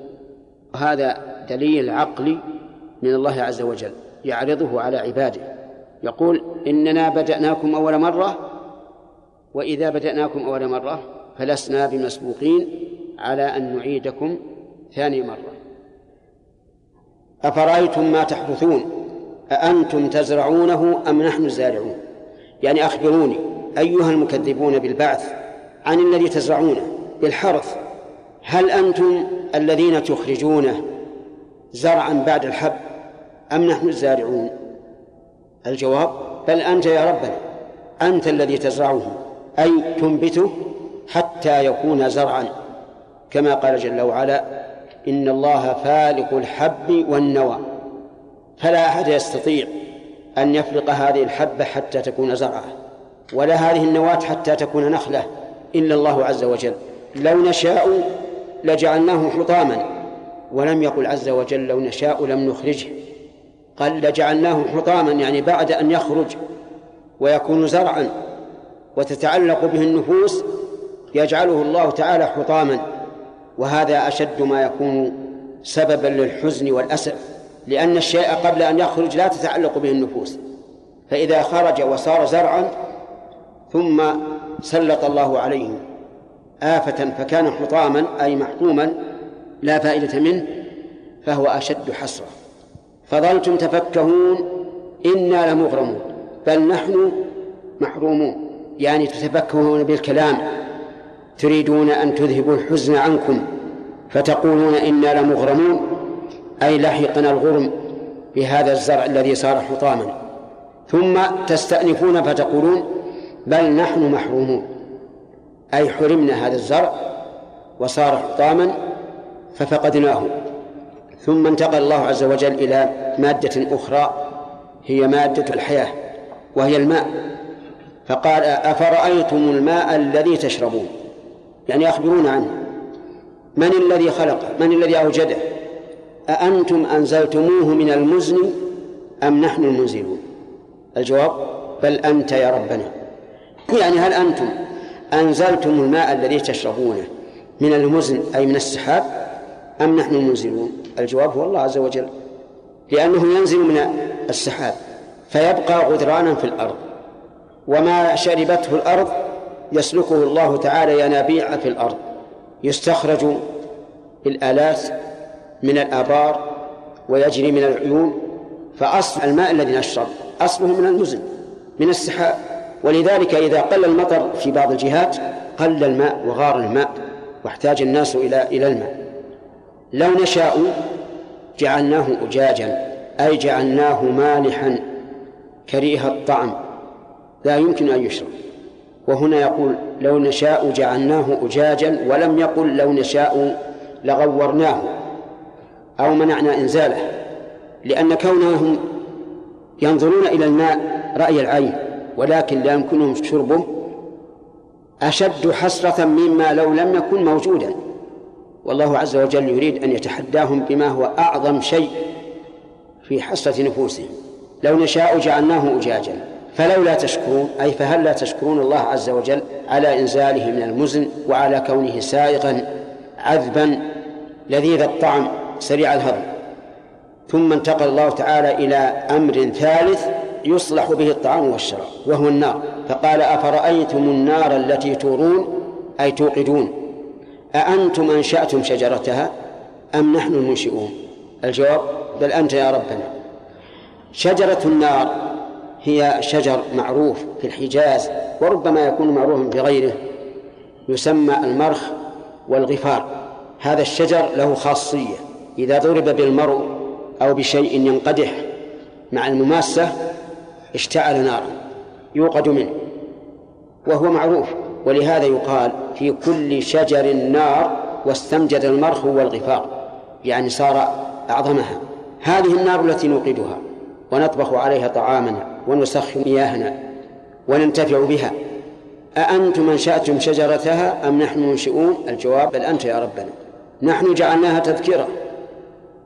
هذا دليل عقلي من الله عز وجل يعرضه على عباده. يقول إننا بدأناكم أول مرة وإذا بدأناكم أول مرة فلسنا بمسبوقين على أن نعيدكم ثاني مرة. أفرأيتم ما تحدثون؟ أأنتم تزرعونه أم نحن الزارعون؟ يعني أخبروني أيها المكذبون بالبعث عن الذي تزرعونه؟ بالحرث. هل أنتم الذين تخرجونه زرعا بعد الحب أم نحن الزارعون؟ الجواب بل أنت يا ربنا أنت الذي تزرعه أي تنبته حتى يكون زرعا. كما قال جل وعلا إن الله فالق الحب والنوى. فلا أحد يستطيع أن يفلق هذه الحبة حتى تكون زرعة ولا هذه النواة حتى تكون نخلة إلا الله عز وجل. لو نشاء لجعلناه حطاما ولم يقل عز وجل لو نشاء لم نخرجه. قال لجعلناه حطاما يعني بعد أن يخرج ويكون زرعا وتتعلق به النفوس يجعله الله تعالى حطاما. وهذا أشد ما يكون سببا للحزن والأسف لأن الشيء قبل أن يخرج لا تتعلق به النفوس. فإذا خرج وصار زرعا ثم سلط الله عليه آفة فكان حطاما أي محطوما لا فائدة منه فهو أشد حسرة. فظلتم تفكهون إنا لمغرمون بل نحن محرومون. يعني تتفكهون بالكلام تريدون أن تذهبوا الحزن عنكم فتقولون إنا لمغرمون. أي لحقنا الغرم بهذا الزرع الذي صار حطاما. ثم تستأنفون فتقولون بل نحن محرومون. أي حرمنا هذا الزرع وصار حطاما ففقدناه. ثم انتقل الله عز وجل إلى مادة أخرى هي مادة الحياة وهي الماء. فقال أفرأيتم الماء الذي تشربون؟ يعني أخبرونا عنه. من الذي خلقه من الذي أوجده؟ أأنتم أنزلتموه من المزن أم نحن المنزلون؟ الجواب بل أنت يا ربنا. يعني هل أنتم أنزلتم الماء الذي تشربونه من المزن أي من السحاب أم نحن المنزلون؟ الجواب هو الله عز وجل لأنه ينزل من السحاب فيبقى غدرانا في الأرض وما شربته الأرض يسلكه الله تعالى ينابيع في الأرض يستخرج بالآلات من الآبار ويجري من العيون فأصل الماء الذي نشرب أصله من المزن من السحاب ولذلك إذا قل المطر في بعض الجهات قل الماء وغار الماء واحتاج الناس إلى إلى الماء. لو نشاء جعلناه أجاجا أي جعلناه مالحا كريه الطعم لا يمكن أن يشرب. وهنا يقول لو نشاء جعلناه أجاجا ولم يقل لو نشاء لغورناه أو منعنا إنزاله لأن كونهم ينظرون إلى الماء رأي العين ولكن لا يمكنهم شربه أشد حسرة مما لو لم يكن موجودا. والله عز وجل يريد أن يتحداهم بما هو أعظم شيء في حسرة نفوسهم. لو نشاء جعلناه أجاجا. فلولا تشكرون أي فهل لا تشكرون الله عز وجل على إنزاله من المزن وعلى كونه سائغا عذبا لذيذ الطعم سريع الهضم. ثم انتقل الله تعالى إلى أمر ثالث يصلح به الطعام والشراب وهو النار. فقال أفرأيتم النار التي تورون أي توقدون؟ أأنتم أنشأتم شجرتها أم نحن المنشئون؟ الجواب بل أنت يا ربنا. شجرة النار هي شجر معروف في الحجاز وربما يكون معروفا في غيره. يسمى المرخ والغفار. هذا الشجر له خاصية. إذا ضرب بالمرء أو بشيء ينقدح مع المماسة اشتعل نارا. يوقد منه. وهو معروف. ولهذا يقال في كل شجر نار واستمجد المرخ والغفار يعني صار أعظمها. هذه النار التي نوقدها ونطبخ عليها طعامنا ونسخن مياهنا وننتفع بها. أأنتم أنشأتم شجرتها أم نحن منشئون؟ الجواب بل أنت يا ربنا. نحن جعلناها تذكرة.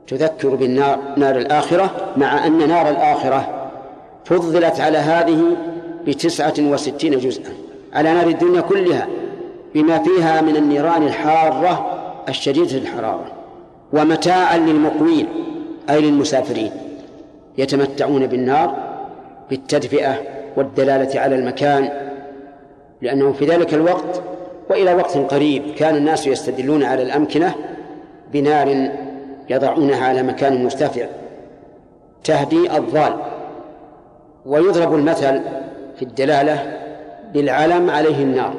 تذكر بالنار نار الآخرة مع أن نار الآخرة فضلت على هذه بتسعة وستين جزءا. على نار الدنيا كلها بما فيها من النيران الحارة الشديدة الحرارة ومتاعا للمقوين أي للمسافرين. يتمتعون بالنار بالتدفئة والدلالة على المكان لأنه في ذلك الوقت وإلى وقت قريب كان الناس يستدلون على الأمكنة بنار يضعونها على مكان مرتفع تهدي الضال. ويضرب المثل في الدلالة بالعلم عليه النار.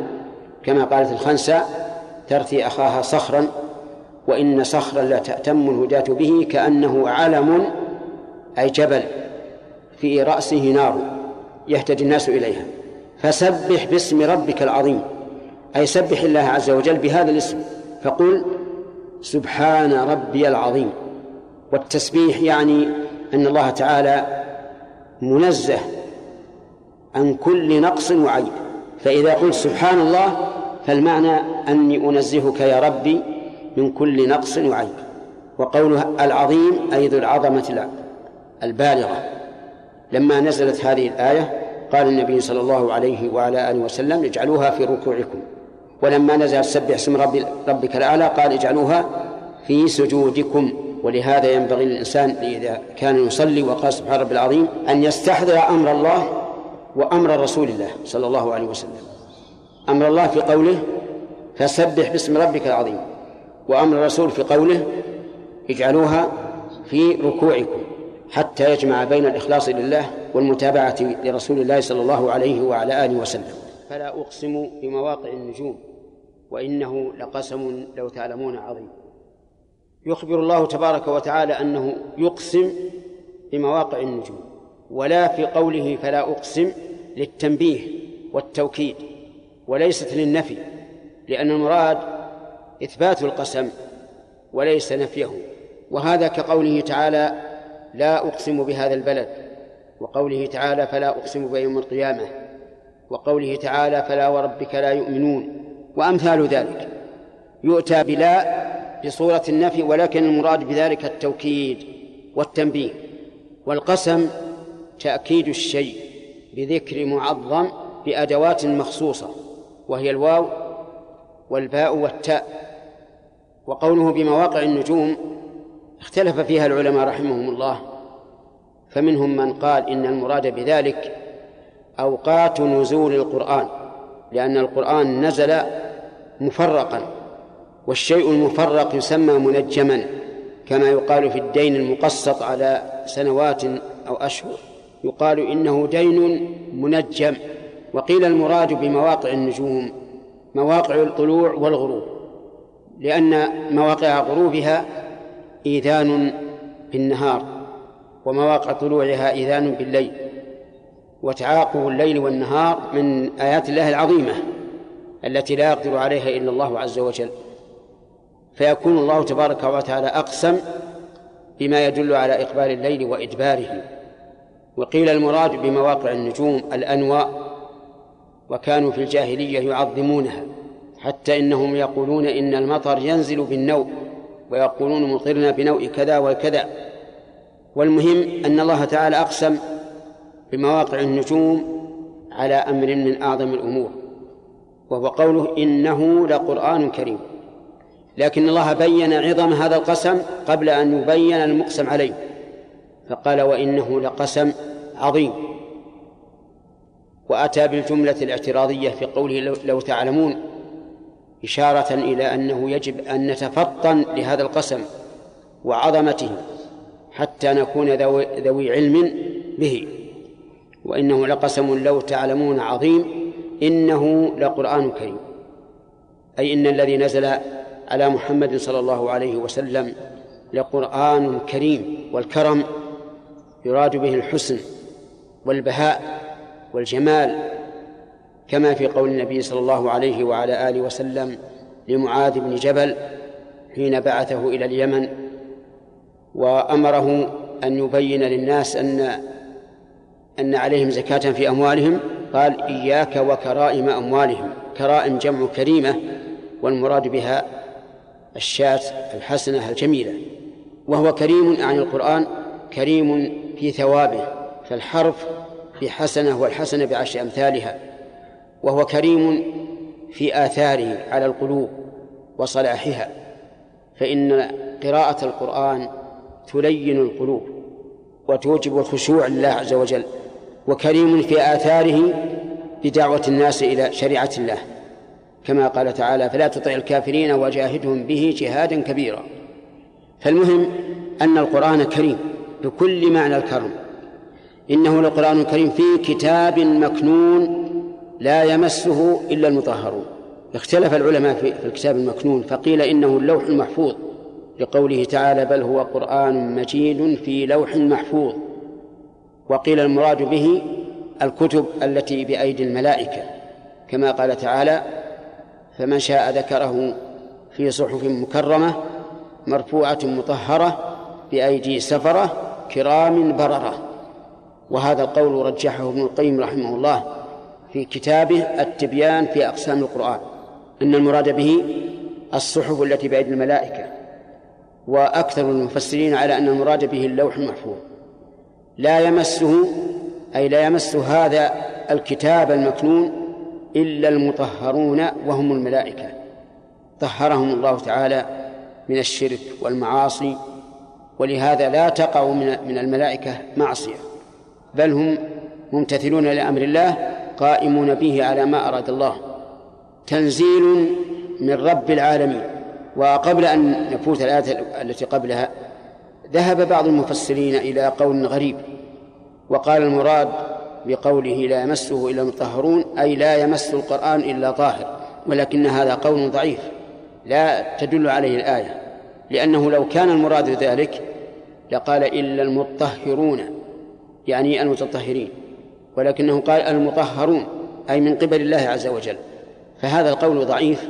كما قالت الخنساء ترثي أخاها صخرا وإن صخرا لا تأتم الهداة به كأنه علم أي جبل في رأسه نار يهتدي الناس إليها. فسبح باسم ربك العظيم أي سبح الله عز وجل بهذا الاسم. فقل سبحان ربي العظيم. والتسبيح يعني أن الله تعالى منزه عن كل نقص وعيب. فإذا قلت سبحان الله فالمعنى أني أنزهك يا ربي من كل نقص وعيب. وقوله العظيم أي ذو العظمة البالغة. لما نزلت هذه الآية قال النبي صلى الله عليه وعلى آله وسلم اجعلوها في ركوعكم. ولما نزل سبح اسم رب ربك الأعلى قال اجعلوها في سجودكم. ولهذا ينبغي للإنسان إذا كان يصلي وقال سبحان ربي العظيم أن يستحضر أمر الله وأمر رسول الله صلى الله عليه وسلم. أمر الله في قوله فسبح باسم ربك العظيم. وأمر الرسول في قوله اجعلوها في ركوعكم حتى يجمع بين الإخلاص لله والمتابعة لرسول الله صلى الله عليه وعلى آله وسلم. فلا أقسم بمواقع النجوم وإنه لقسم لو تعلمون عظيم. يخبر الله تبارك وتعالى أنه يقسم بمواقع النجوم ولا في قوله فلا أقسم للتنبيه والتوكيد وليست للنفي لأن المراد إثبات القسم وليس نفيه. وهذا كقوله تعالى لا أقسم بهذا البلد وقوله تعالى فلا أقسم بيوم القيامة وقوله تعالى فلا وربك لا يؤمنون وأمثال ذلك. يؤتى بلا بصورة النفي ولكن المراد بذلك التوكيد والتنبيه. والقسم تأكيد الشيء. بذكر معظم بأدوات مخصوصة وهي الواو والباء والتاء. وقوله بمواقع النجوم اختلف فيها العلماء رحمهم الله فمنهم من قال إن المراد بذلك أوقات نزول القرآن لأن القرآن نزل مفرقا والشيء المفرق يسمى منجما كما يقال في الدين المقسط على سنوات أو أشهر. يقال إنه دين منجم وقيل المراد بمواقع النجوم مواقع الطلوع والغروب لأن مواقع غروبها إيذان بالنهار ومواقع طلوعها إيذان بالليل وتعاقب الليل والنهار من آيات الله العظيمة التي لا يقدر عليها إلا الله عز وجل. فيكون الله تبارك وتعالى أقسم بما يدل على إقبال الليل وإدباره. وقيل المراد بمواقع النجوم الأنواء وكانوا في الجاهلية يعظمونها حتى إنهم يقولون إن المطر ينزل بالنوء ويقولون مطرنا بنوء كذا وكذا. والمهم أن الله تعالى أقسم بمواقع النجوم على أمر من أعظم الأمور وهو قوله إنه لقرآن كريم. لكن الله بين عظم هذا القسم قبل أن يبين المقسم عليه. فقال وإنه لقسم عظيم. وأتى بالجملة الاعتراضية في قوله لو تعلمون إشارة إلى أنه يجب أن نتفطن لهذا القسم وعظمته حتى نكون ذوي علم به. وإنه لقسم لو تعلمون عظيم إنه لقرآن كريم. أي إن الذي نزل على محمد صلى الله عليه وسلم لقرآن كريم والكرم يراد به الحسن والبهاء والجمال كما في قول النبي صلى الله عليه وعلى آله وسلم لمعاذ بن جبل حين بعثه إلى اليمن وأمره أن يبين للناس أن أن عليهم زكاة في أموالهم. قال إياك وكرائم أموالهم. كرائم جمع كريمة والمراد بها الشاة الحسنة الجميلة. وهو كريم عن القرآن كريم في ثوابه فالحرف بحسنة والحسنة بعشر أمثالها وهو كريم في آثاره على القلوب وصلاحها فإن قراءة القرآن تلين القلوب وتوجب الخشوع لله عز وجل وكريم في آثاره بدعوة الناس إلى شريعة الله كما قال تعالى فلا تطع الكافرين وجاهدهم به جهادا كبيرا. فالمهم أن القرآن كريم بكل معنى الكرم. إنه لقرآن كريم في كتاب مكنون لا يمسه إلا المطهرون. اختلف العلماء في الكتاب المكنون فقيل إنه اللوح المحفوظ. لقوله تعالى بل هو قرآن مجيد في لوح محفوظ. وقيل المراد به الكتب التي بأيدي الملائكة. كما قال تعالى فمن شاء ذكره في صحف مكرمة مرفوعة مطهرة بأيدي سفرة كرام بررة. وهذا القول رجحه ابن القيم رحمه الله في كتابه التبيان في أقسام القرآن. أن المراد به الصحف التي بأيدي الملائكة. وأكثر المفسرين على أن المراد به اللوح المحفوظ. لا يمسه أي لا يمس هذا الكتاب المكنون إلا المطهرون وهم الملائكة. طهرهم الله تعالى من الشرك والمعاصي ولهذا لا تقع من الملائكة معصية. بل هم ممتثلون لأمر الله قائمون به على ما أراد الله. تنزيل من رب العالمين. وقبل أن نفوت الآية التي قبلها ذهب بعض المفسرين إلى قول غريب. وقال المراد بقوله لا يمسه إلا المطهرون أي لا يمس القرآن إلا طاهر. ولكن هذا قول ضعيف. لا تدل عليه الآية. لأنه لو كان المراد ذلك لقال إلا المطهرون يعني المتطهرين ولكنه قال المطهرون أي من قبل الله عز وجل. فهذا القول ضعيف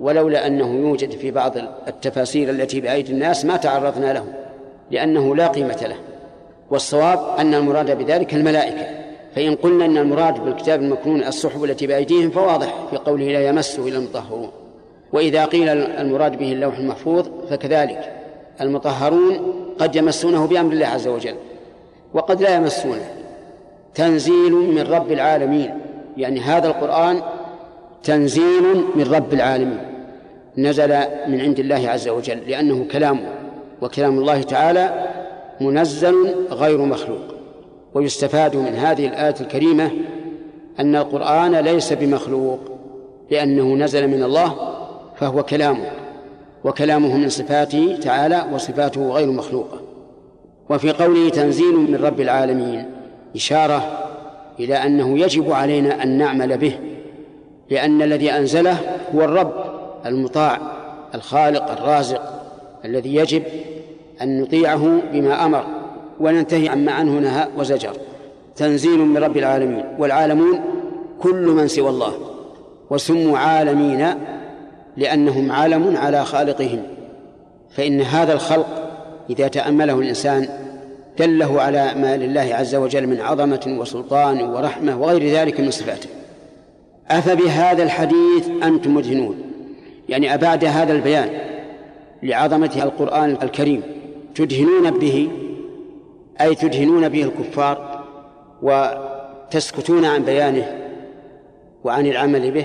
ولولا أنه يوجد في بعض التفاسير التي بأيدي الناس ما تعرضنا له لأنه لا قيمة له. والصواب أن المراد بذلك الملائكة. فإن قلنا أن المراد بالكتاب المكنون الصحف التي بأيديهم فواضح في قوله لا يمسه إلا المطهرون. وإذا قيل المراد به اللوح المحفوظ فكذلك المطهرون قد يمسونه بأمر الله عز وجل وقد لا يمسونه تنزيل من رب العالمين يعني هذا القرآن تنزيل من رب العالمين نزل من عند الله عز وجل لأنه كلامه وكلام الله تعالى منزل غير مخلوق ويستفاد من هذه الآية الكريمة أن القرآن ليس بمخلوق لأنه نزل من الله فهو كلامه وكلامه من صفاته تعالى وصفاته غير مخلوقة. وفي قوله تنزيل من رب العالمين إشارة إلى أنه يجب علينا أن نعمل به لأن الذي أنزله هو الرب المطاع الخالق الرازق الذي يجب أن نطيعه بما أمر وننتهي عما عنه نهى وزجر. تنزيل من رب العالمين والعالمون كل من سوى الله وسموا عالمين لأنهم عالم على خالقهم. فإن هذا الخلق إذا تأمله الإنسان دله على ما لله عز وجل من عظمة وسلطان ورحمة وغير ذلك من صفاته. أفبهذا الحديث أنتم مدهنون يعني أبعد هذا البيان لعظمة القرآن الكريم. تدهنون به أي تدهنون به الكفار وتسكتون عن بيانه وعن العمل به.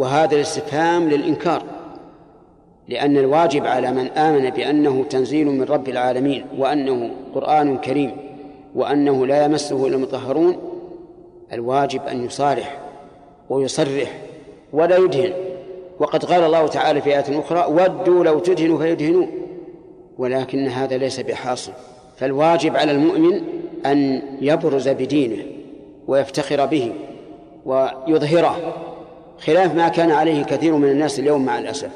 وهذا الاستفهام للإنكار لأن الواجب على من آمن بأنه تنزيل من رب العالمين وأنه قرآن كريم وأنه لا يمسه إلا المطهرون الواجب أن يصارح ويصرح ولا يدهن. وقد قال الله تعالى في آية أخرى ودوا لو تدهنوا فيدهنون ولكن هذا ليس بحاصل. فالواجب على المؤمن أن يبرز بدينه ويفتخر به ويظهره. خلاف ما كان عليه كثير من الناس اليوم مع الأسف.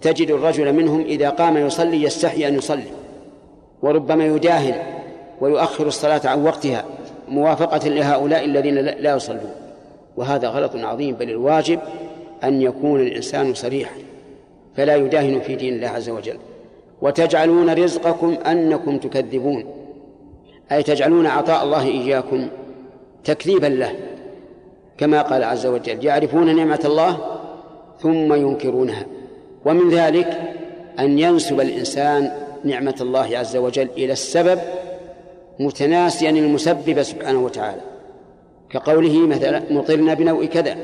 تجد الرجل منهم إذا قام يصلي يستحي أن يصلي وربما يداهن ويؤخر الصلاة عن وقتها موافقة لهؤلاء الذين لا يصلون. وهذا غلط عظيم بل الواجب أن يكون الإنسان صريحا فلا يداهن في دين الله عز وجل. وتجعلون رزقكم أنكم تكذبون أي تجعلون عطاء الله إياكم تكذيبا له. كما قال عز وجل يعرفون نعمة الله ثم ينكرونها. ومن ذلك أن ينسب الإنسان نعمة الله عز وجل إلى السبب متناسيا المسبب سبحانه وتعالى. كقوله مثلا مطرنا بنوء كذا.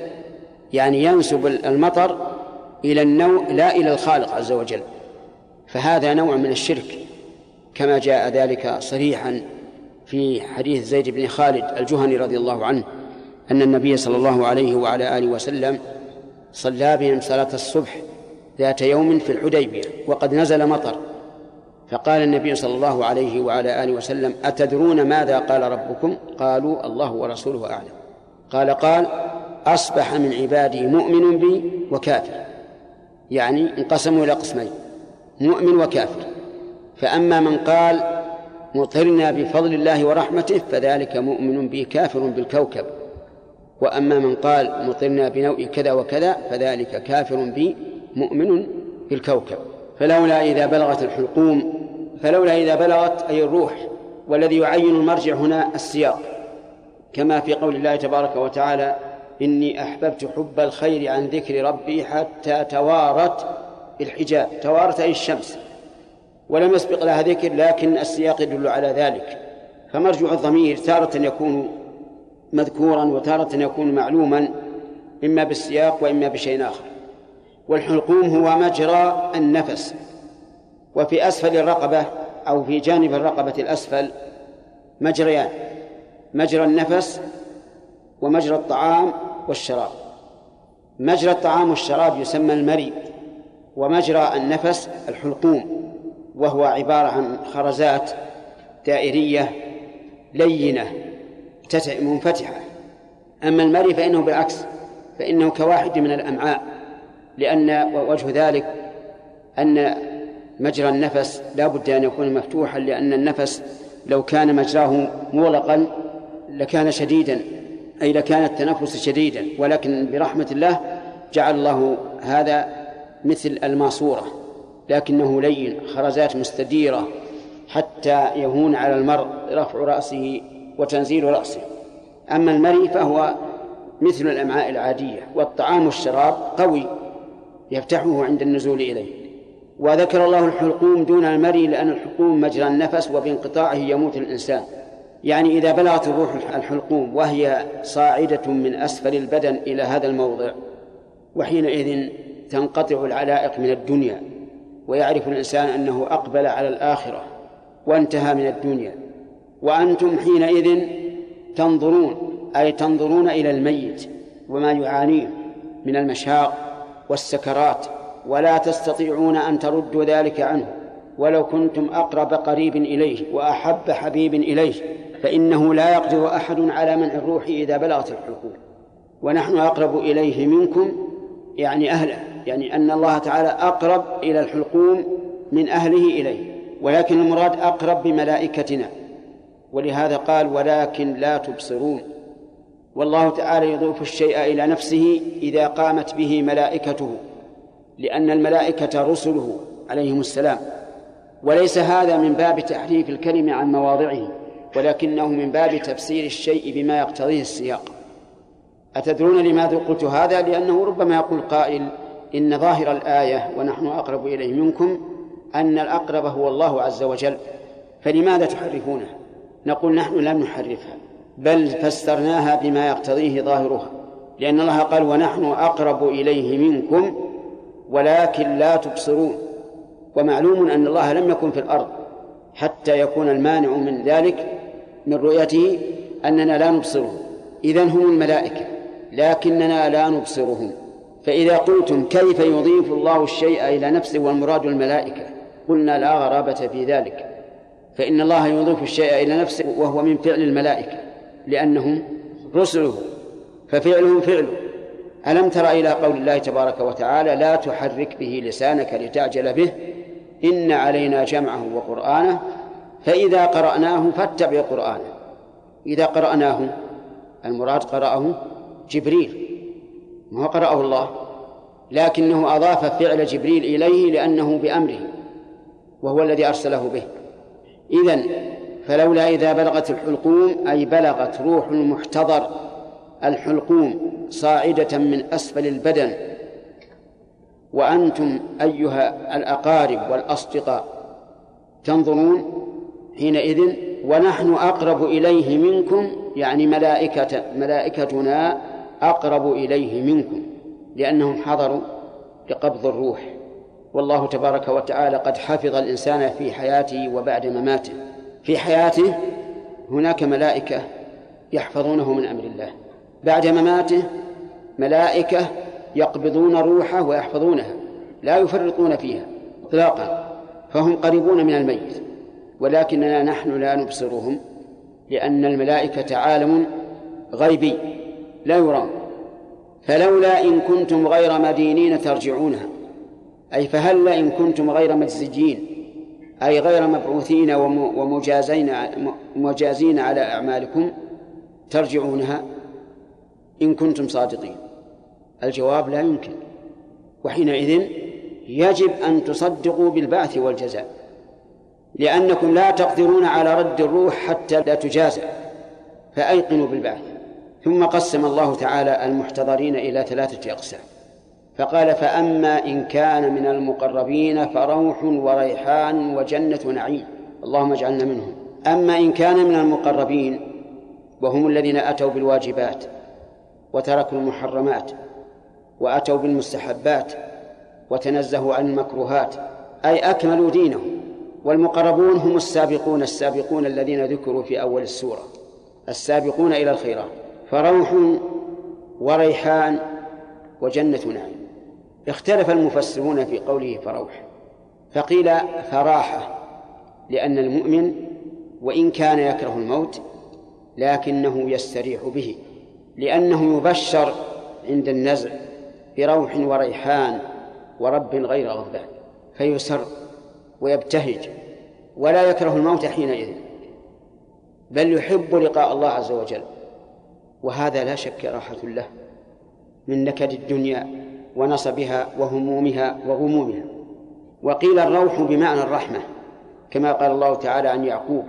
يعني ينسب المطر إلى النوء لا إلى الخالق عز وجل. فهذا نوع من الشرك كما جاء ذلك صريحا في حديث زيد بن خالد الجهني رضي الله عنه. أن النبي صلى الله عليه وعلى آله وسلم صلى بهم صلاة الصبح ذات يوم في الحديبية وقد نزل مطر. فقال النبي صلى الله عليه وعلى آله وسلم أتدرون ماذا قال ربكم؟ قالوا الله ورسوله أعلم. قال قال أصبح من عبادي مؤمن بي وكافر. يعني انقسموا إلى قسمين مؤمن وكافر. فأما من قال مطرنا بفضل الله ورحمته فذلك مؤمن بي كافر بالكوكب. وأما من قال مطرنا بنوء كذا وكذا فذلك كافر بي مؤمن بالكوكب. فلولا إذا بلغت الحلقوم فلولا إذا بلغت أي الروح والذي يعين المرجع هنا السياق. كما في قول الله تبارك وتعالى إني أحببت حب الخير عن ذكر ربي حتى توارت الحجاب. توارت أي الشمس. ولم يسبق لها ذكر لكن السياق يدل على ذلك. فمرجع الضمير تارة يكون مذكورا وتارة يكون معلوما إما بالسياق وإما بشيء آخر. والحلقوم هو مجرى النفس. وفي أسفل الرقبة أو في جانب الرقبة الأسفل مجريان. مجرى النفس ومجرى الطعام والشراب. مجرى الطعام والشراب يسمى المري ومجرى النفس الحلقوم وهو عبارة عن خرزات دائرية لينة. منفتحة. أما المري فإنه بالعكس فإنه كواحد من الأمعاء لأن وجه ذلك أن مجرى النفس لا بد أن يكون مفتوحا لأن النفس لو كان مجراه مغلقا لكان شديدا أي لكان التنفس شديدا. ولكن برحمة الله جعل الله هذا مثل الماسورة لكنه لين خرزات مستديرة حتى يهون على المرء رفع رأسه وتنزيل رأسه. أما المري فهو مثل الأمعاء العادية والطعام والشراب قوي يفتحه عند النزول إليه. وذكر الله الحلقوم دون المري لأن الحلقوم مجرى النفس وبانقطاعه يموت الإنسان. يعني إذا بلغت الروح الحلقوم وهي صاعدة من أسفل البدن إلى هذا الموضع وحينئذ تنقطع العلائق من الدنيا ويعرف الإنسان أنه أقبل على الآخرة وانتهى من الدنيا. وأنتم حينئذ تنظرون أي تنظرون إلى الميت وما يعانيه من المشاق والسكرات ولا تستطيعون أن تردوا ذلك عنه. ولو كنتم أقرب قريب إليه وأحب حبيب إليه فإنه لا يقدر أحد على منع الروح إذا بلغت الحلقوم ونحن أقرب إليه منكم يعني أهله يعني أن الله تعالى أقرب إلى الحلقوم من أهله إليه. ولكن المراد أقرب بملائكتنا. ولهذا قال ولكن لا تبصرون. والله تعالى يضيف الشيء إلى نفسه إذا قامت به ملائكته لأن الملائكة رسله عليهم السلام. وليس هذا من باب تحريف الكلمة عن مواضعه ولكنه من باب تفسير الشيء بما يقتضيه السياق. أتدرون لماذا قلت هذا؟ لأنه ربما يقول قائل إن ظاهر الآية ونحن أقرب إليه منكم أن الأقرب هو الله عز وجل. فلماذا تحرفونه؟ نقول نحن لم نحرفها بل فسرناها بما يقتضيه ظاهرها لأن الله قال ونحن أقرب إليه منكم ولكن لا تبصرون. ومعلوم أن الله لم يكن في الأرض حتى يكون المانع من ذلك من رؤيته أننا لا نبصره. إذا هم الملائكة لكننا لا نبصرهم. فإذا قلتم كيف يضيف الله الشيء إلى نفسه والمراد الملائكة قلنا لا غرابة في ذلك. فإن الله يضيف الشيء إلى نفسه وهو من فعل الملائكة لأنهم رسله ففعلهم فعله ألم تر إلى قول الله تبارك وتعالى لا تحرك به لسانك لتعجل به إن علينا جمعه وقرآنه فإذا قرأناه فاتبع قرآنه. إذا قرأناه المراد قرأه جبريل ما قرأه الله؟ لكنه أضاف فعل جبريل إليه لأنه بأمره وهو الذي أرسله به. إذن فلولا إذا بلغت الحلقوم أي بلغت روح المحتضر الحلقوم صاعدة من أسفل البدن. وأنتم أيها الأقارب والأصدقاء تنظرون حينئذ ونحن أقرب إليه منكم يعني ملائكة ملائكتنا أقرب إليه منكم لأنهم حضروا لقبض الروح. والله تبارك وتعالى قد حفظ الإنسان في حياته وبعد مماته. في حياته هناك ملائكة يحفظونه من أمر الله. بعد مماته ملائكة يقبضون روحه ويحفظونها لا يفرطون فيها إطلاقا فهم قريبون من الميت. ولكننا نحن لا نبصرهم لأن الملائكة عالم غيبي لا يرام. فلولا إن كنتم غير مدينين ترجعونها. أي فهل إن كنتم غير مجزجين؟ أي غير مبعوثين ومجازين مجازين على أعمالكم؟ ترجعونها إن كنتم صادقين. الجواب لا يمكن. وحينئذ يجب أن تصدقوا بالبعث والجزاء لأنكم لا تقدرون على رد الروح حتى لا تجازى فأيقنوا بالبعث. ثم قسم الله تعالى المحتضرين إلى ثلاثة أقسام. فقال فأما إن كان من المقربين فروح وريحان وجنة نعيم اللهم اجعلنا منهم. أما إن كان من المقربين وهم الذين أتوا بالواجبات وتركوا المحرمات وأتوا بالمستحبات وتنزهوا عن المكروهات أي أكملوا دينهم. والمقربون هم السابقون السابقون الذين ذكروا في أول السورة السابقون إلى الخيرات. فروح وريحان وجنة نعيم اختلف المفسرون في قوله فروح فقيل فراحة لأن المؤمن وإن كان يكره الموت لكنه يستريح به لأنه يبشر عند النزع بروح وريحان ورب غير غضبان فيسر ويبتهج ولا يكره الموت حينئذ بل يحب لقاء الله عز وجل وهذا لا شك راحة له من نكد الدنيا ونصبها وهمومها وغمومها. وقيل الروح بمعنى الرحمة كما قال الله تعالى عن يعقوب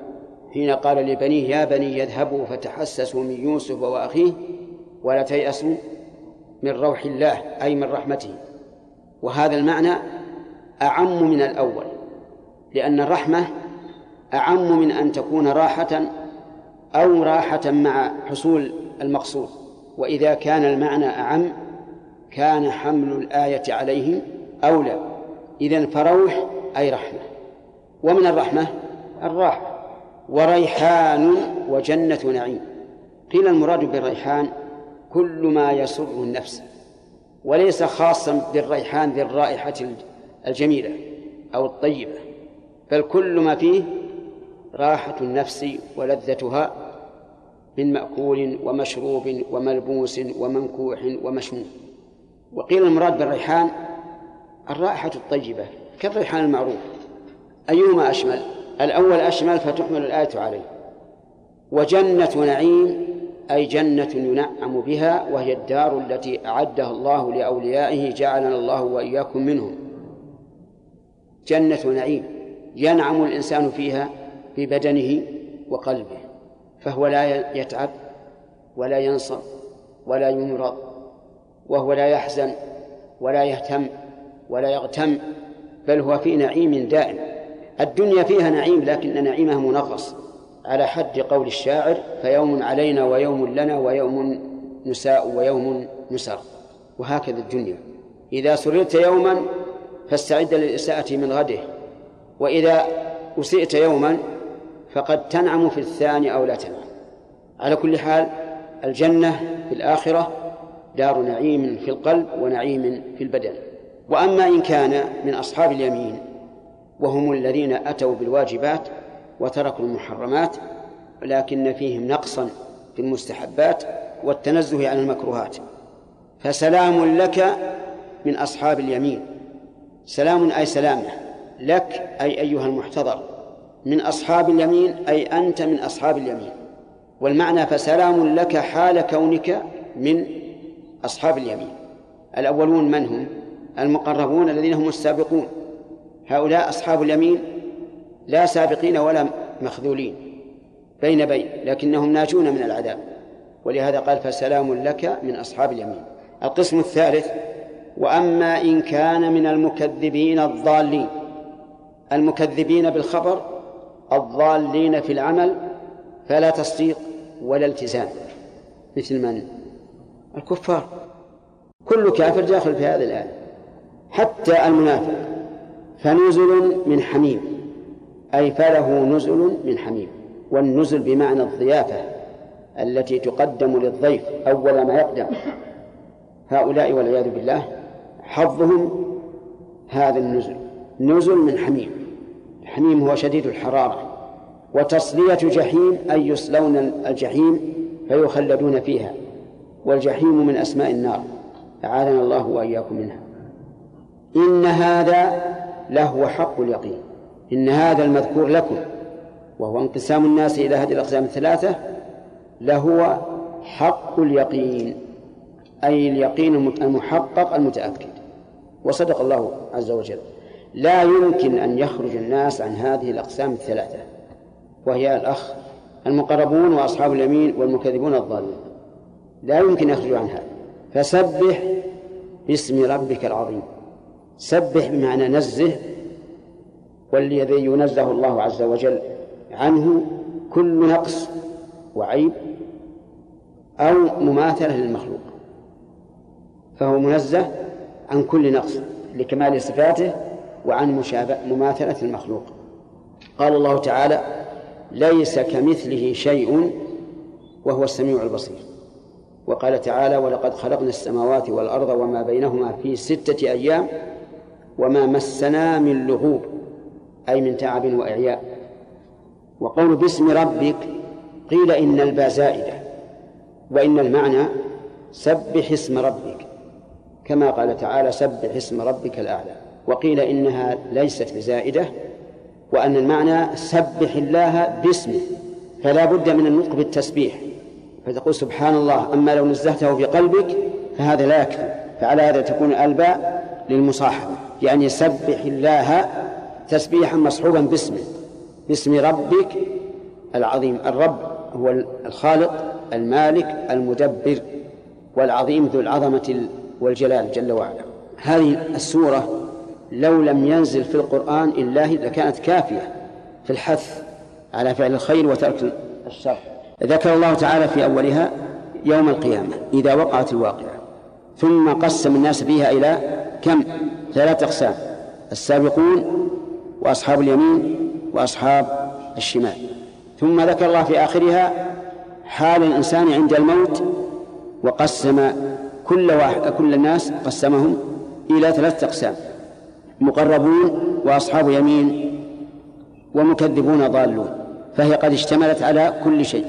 حين قال لبنيه يا بني يذهبوا فتحسسوا من يوسف وأخيه ولا تيأسوا من روح الله أي من رحمته. وهذا المعنى أعم من الأول لأن الرحمة أعم من أن تكون راحة أو راحة مع حصول المقصود. وإذا كان المعنى أعم كان حمل الآية عليه أولى إذن فروح أي رحمة. ومن الرحمة؟ الراحة. وريحان وجنة نعيم. قيل المراد بالريحان كل ما يسر النفس وليس خاصا بالريحان ذي الرائحة الجميلة أو الطيبة بل كل ما فيه راحة النفس ولذتها من مأكول ومشروب وملبوس ومنكوح ومشموم. وقيل المراد بالريحان الرائحة الطيبة كالريحان المعروف. أيهما أشمل؟ الأول أشمل فتحمل الآية عليه. وجنة نعيم أي جنة ينعم بها وهي الدار التي أعدها الله لأوليائه جعلنا الله وإياكم منهم. جنة نعيم ينعم الإنسان فيها ببدنه وقلبه فهو لا يتعب ولا ينصب ولا يمرض. وهو لا يحزن ولا يهتم ولا يغتم بل هو في نعيم دائم. الدنيا فيها نعيم لكن نعيمها منغص. على حد قول الشاعر فيوم علينا ويوم لنا ويوم نساء ويوم نسر. وهكذا الدنيا. إذا سررت يوما فاستعد للإساءة من غده. وإذا أسئت يوما فقد تنعم في الثاني أو لا تنعم. على كل حال الجنة في الآخرة دار نعيم في القلب ونعيم في البدن. وأما إن كان من أصحاب اليمين وهم الذين أتوا بالواجبات وتركوا المحرمات لكن فيهم نقصا في المستحبات والتنزه عن المكروهات. فسلام لك من أصحاب اليمين. سلام أي سلامة لك أي أيها المحتضر. من أصحاب اليمين أي أنت من أصحاب اليمين. والمعنى فسلام لك حال كونك من أصحاب اليمين. الأولون من هم؟ المقربون الذين هم السابقون. هؤلاء أصحاب اليمين لا سابقين ولا مخذولين. بين بين لكنهم ناجون من العذاب. ولهذا قال فسلام لك من أصحاب اليمين. القسم الثالث وأما إن كان من المكذبين الضالين. المكذبين بالخبر الضالين في العمل فلا تصديق ولا التزام. مثل من الكفار. كل كافر داخل في هذه الآية حتى المنافق. فنزل من حميم. أي فله نزل من حميم. والنزل بمعنى الضيافة التي تقدم للضيف أول ما يقدم. هؤلاء والعياذ بالله حظهم هذا النزل. نزل من حميم. الحميم هو شديد الحرارة. وتصلية جحيم أي يصلون الجحيم فيخلدون فيها. والجحيم من أسماء النار. أعاذنا الله وإياكم منها. إن هذا لهو حق اليقين. إن هذا المذكور لكم وهو انقسام الناس إلى هذه الأقسام الثلاثة لهو حق اليقين أي اليقين المحقق المتأكد. وصدق الله عز وجل. لا يمكن أن يخرج الناس عن هذه الأقسام الثلاثة وهي الأخ المقربون وأصحاب اليمين والمكذبون الضالون لا يمكن يخرجوا عن هذا. فسبح باسم ربك العظيم. سبح بمعنى نزه والذي ينزه الله عز وجل عنه كل نقص وعيب أو مماثلة للمخلوق. فهو منزه عن كل نقص لكمال صفاته وعن مشابه مماثلة المخلوق. قال الله تعالى ليس كمثله شيء وهو السميع البصير. وقال تعالى ولقد خلقنا السماوات والأرض وما بينهما في ستة أيام وما مسنا من لغوب أي من تعب وإعياء. وقول باسم ربك قيل إن الباء زائدة وإن المعنى سبح اسم ربك. كما قال تعالى سبح اسم ربك الأعلى. وقيل إنها ليست بزائدة. وأن المعنى سبح الله باسمه. فلا بد من النطق بالتسبيح. فتقول سبحان الله أما لو نزهته في قلبك فهذا لا يكفي فعلى هذا تكون ألباء للمصاحبة. يعني سبح الله تسبيحا مصحوبا باسمه باسم ربك العظيم. الرب هو الخالق المالك المدبر والعظيم ذو العظمة والجلال جل وعلا. هذه السورة لو لم ينزل في القرآن إلا لكانت كافية في الحث على فعل الخير وترك الشر. ذكر الله تعالى في أولها يوم القيامة إذا وقعت الواقعة. ثم قسم الناس فيها إلى كم؟ ثلاثة أقسام السابقون وأصحاب اليمين وأصحاب الشمال. ثم ذكر الله في آخرها حال الإنسان عند الموت وقسم كل واحد كل الناس قسمهم إلى ثلاثة أقسام مقربون وأصحاب يمين ومكذبون ضالون فهي قد اشتملت على كل شيء.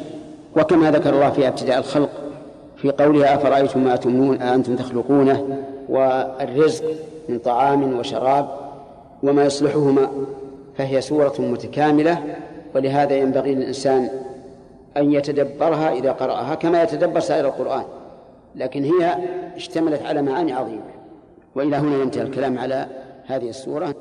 وكما ذكر الله في ابتداء الخلق في قولها أفرأيتم ما تمنون أأنتم تخلقونه؟ والرزق من طعام وشراب وما يصلحهما فهي سورة متكاملة ولهذا ينبغي للإنسان أن يتدبرها إذا قرأها كما يتدبر سائر القرآن لكن هي اشتملت على معاني عظيمة. وإلى هنا ينتهي الكلام على هذه السورة.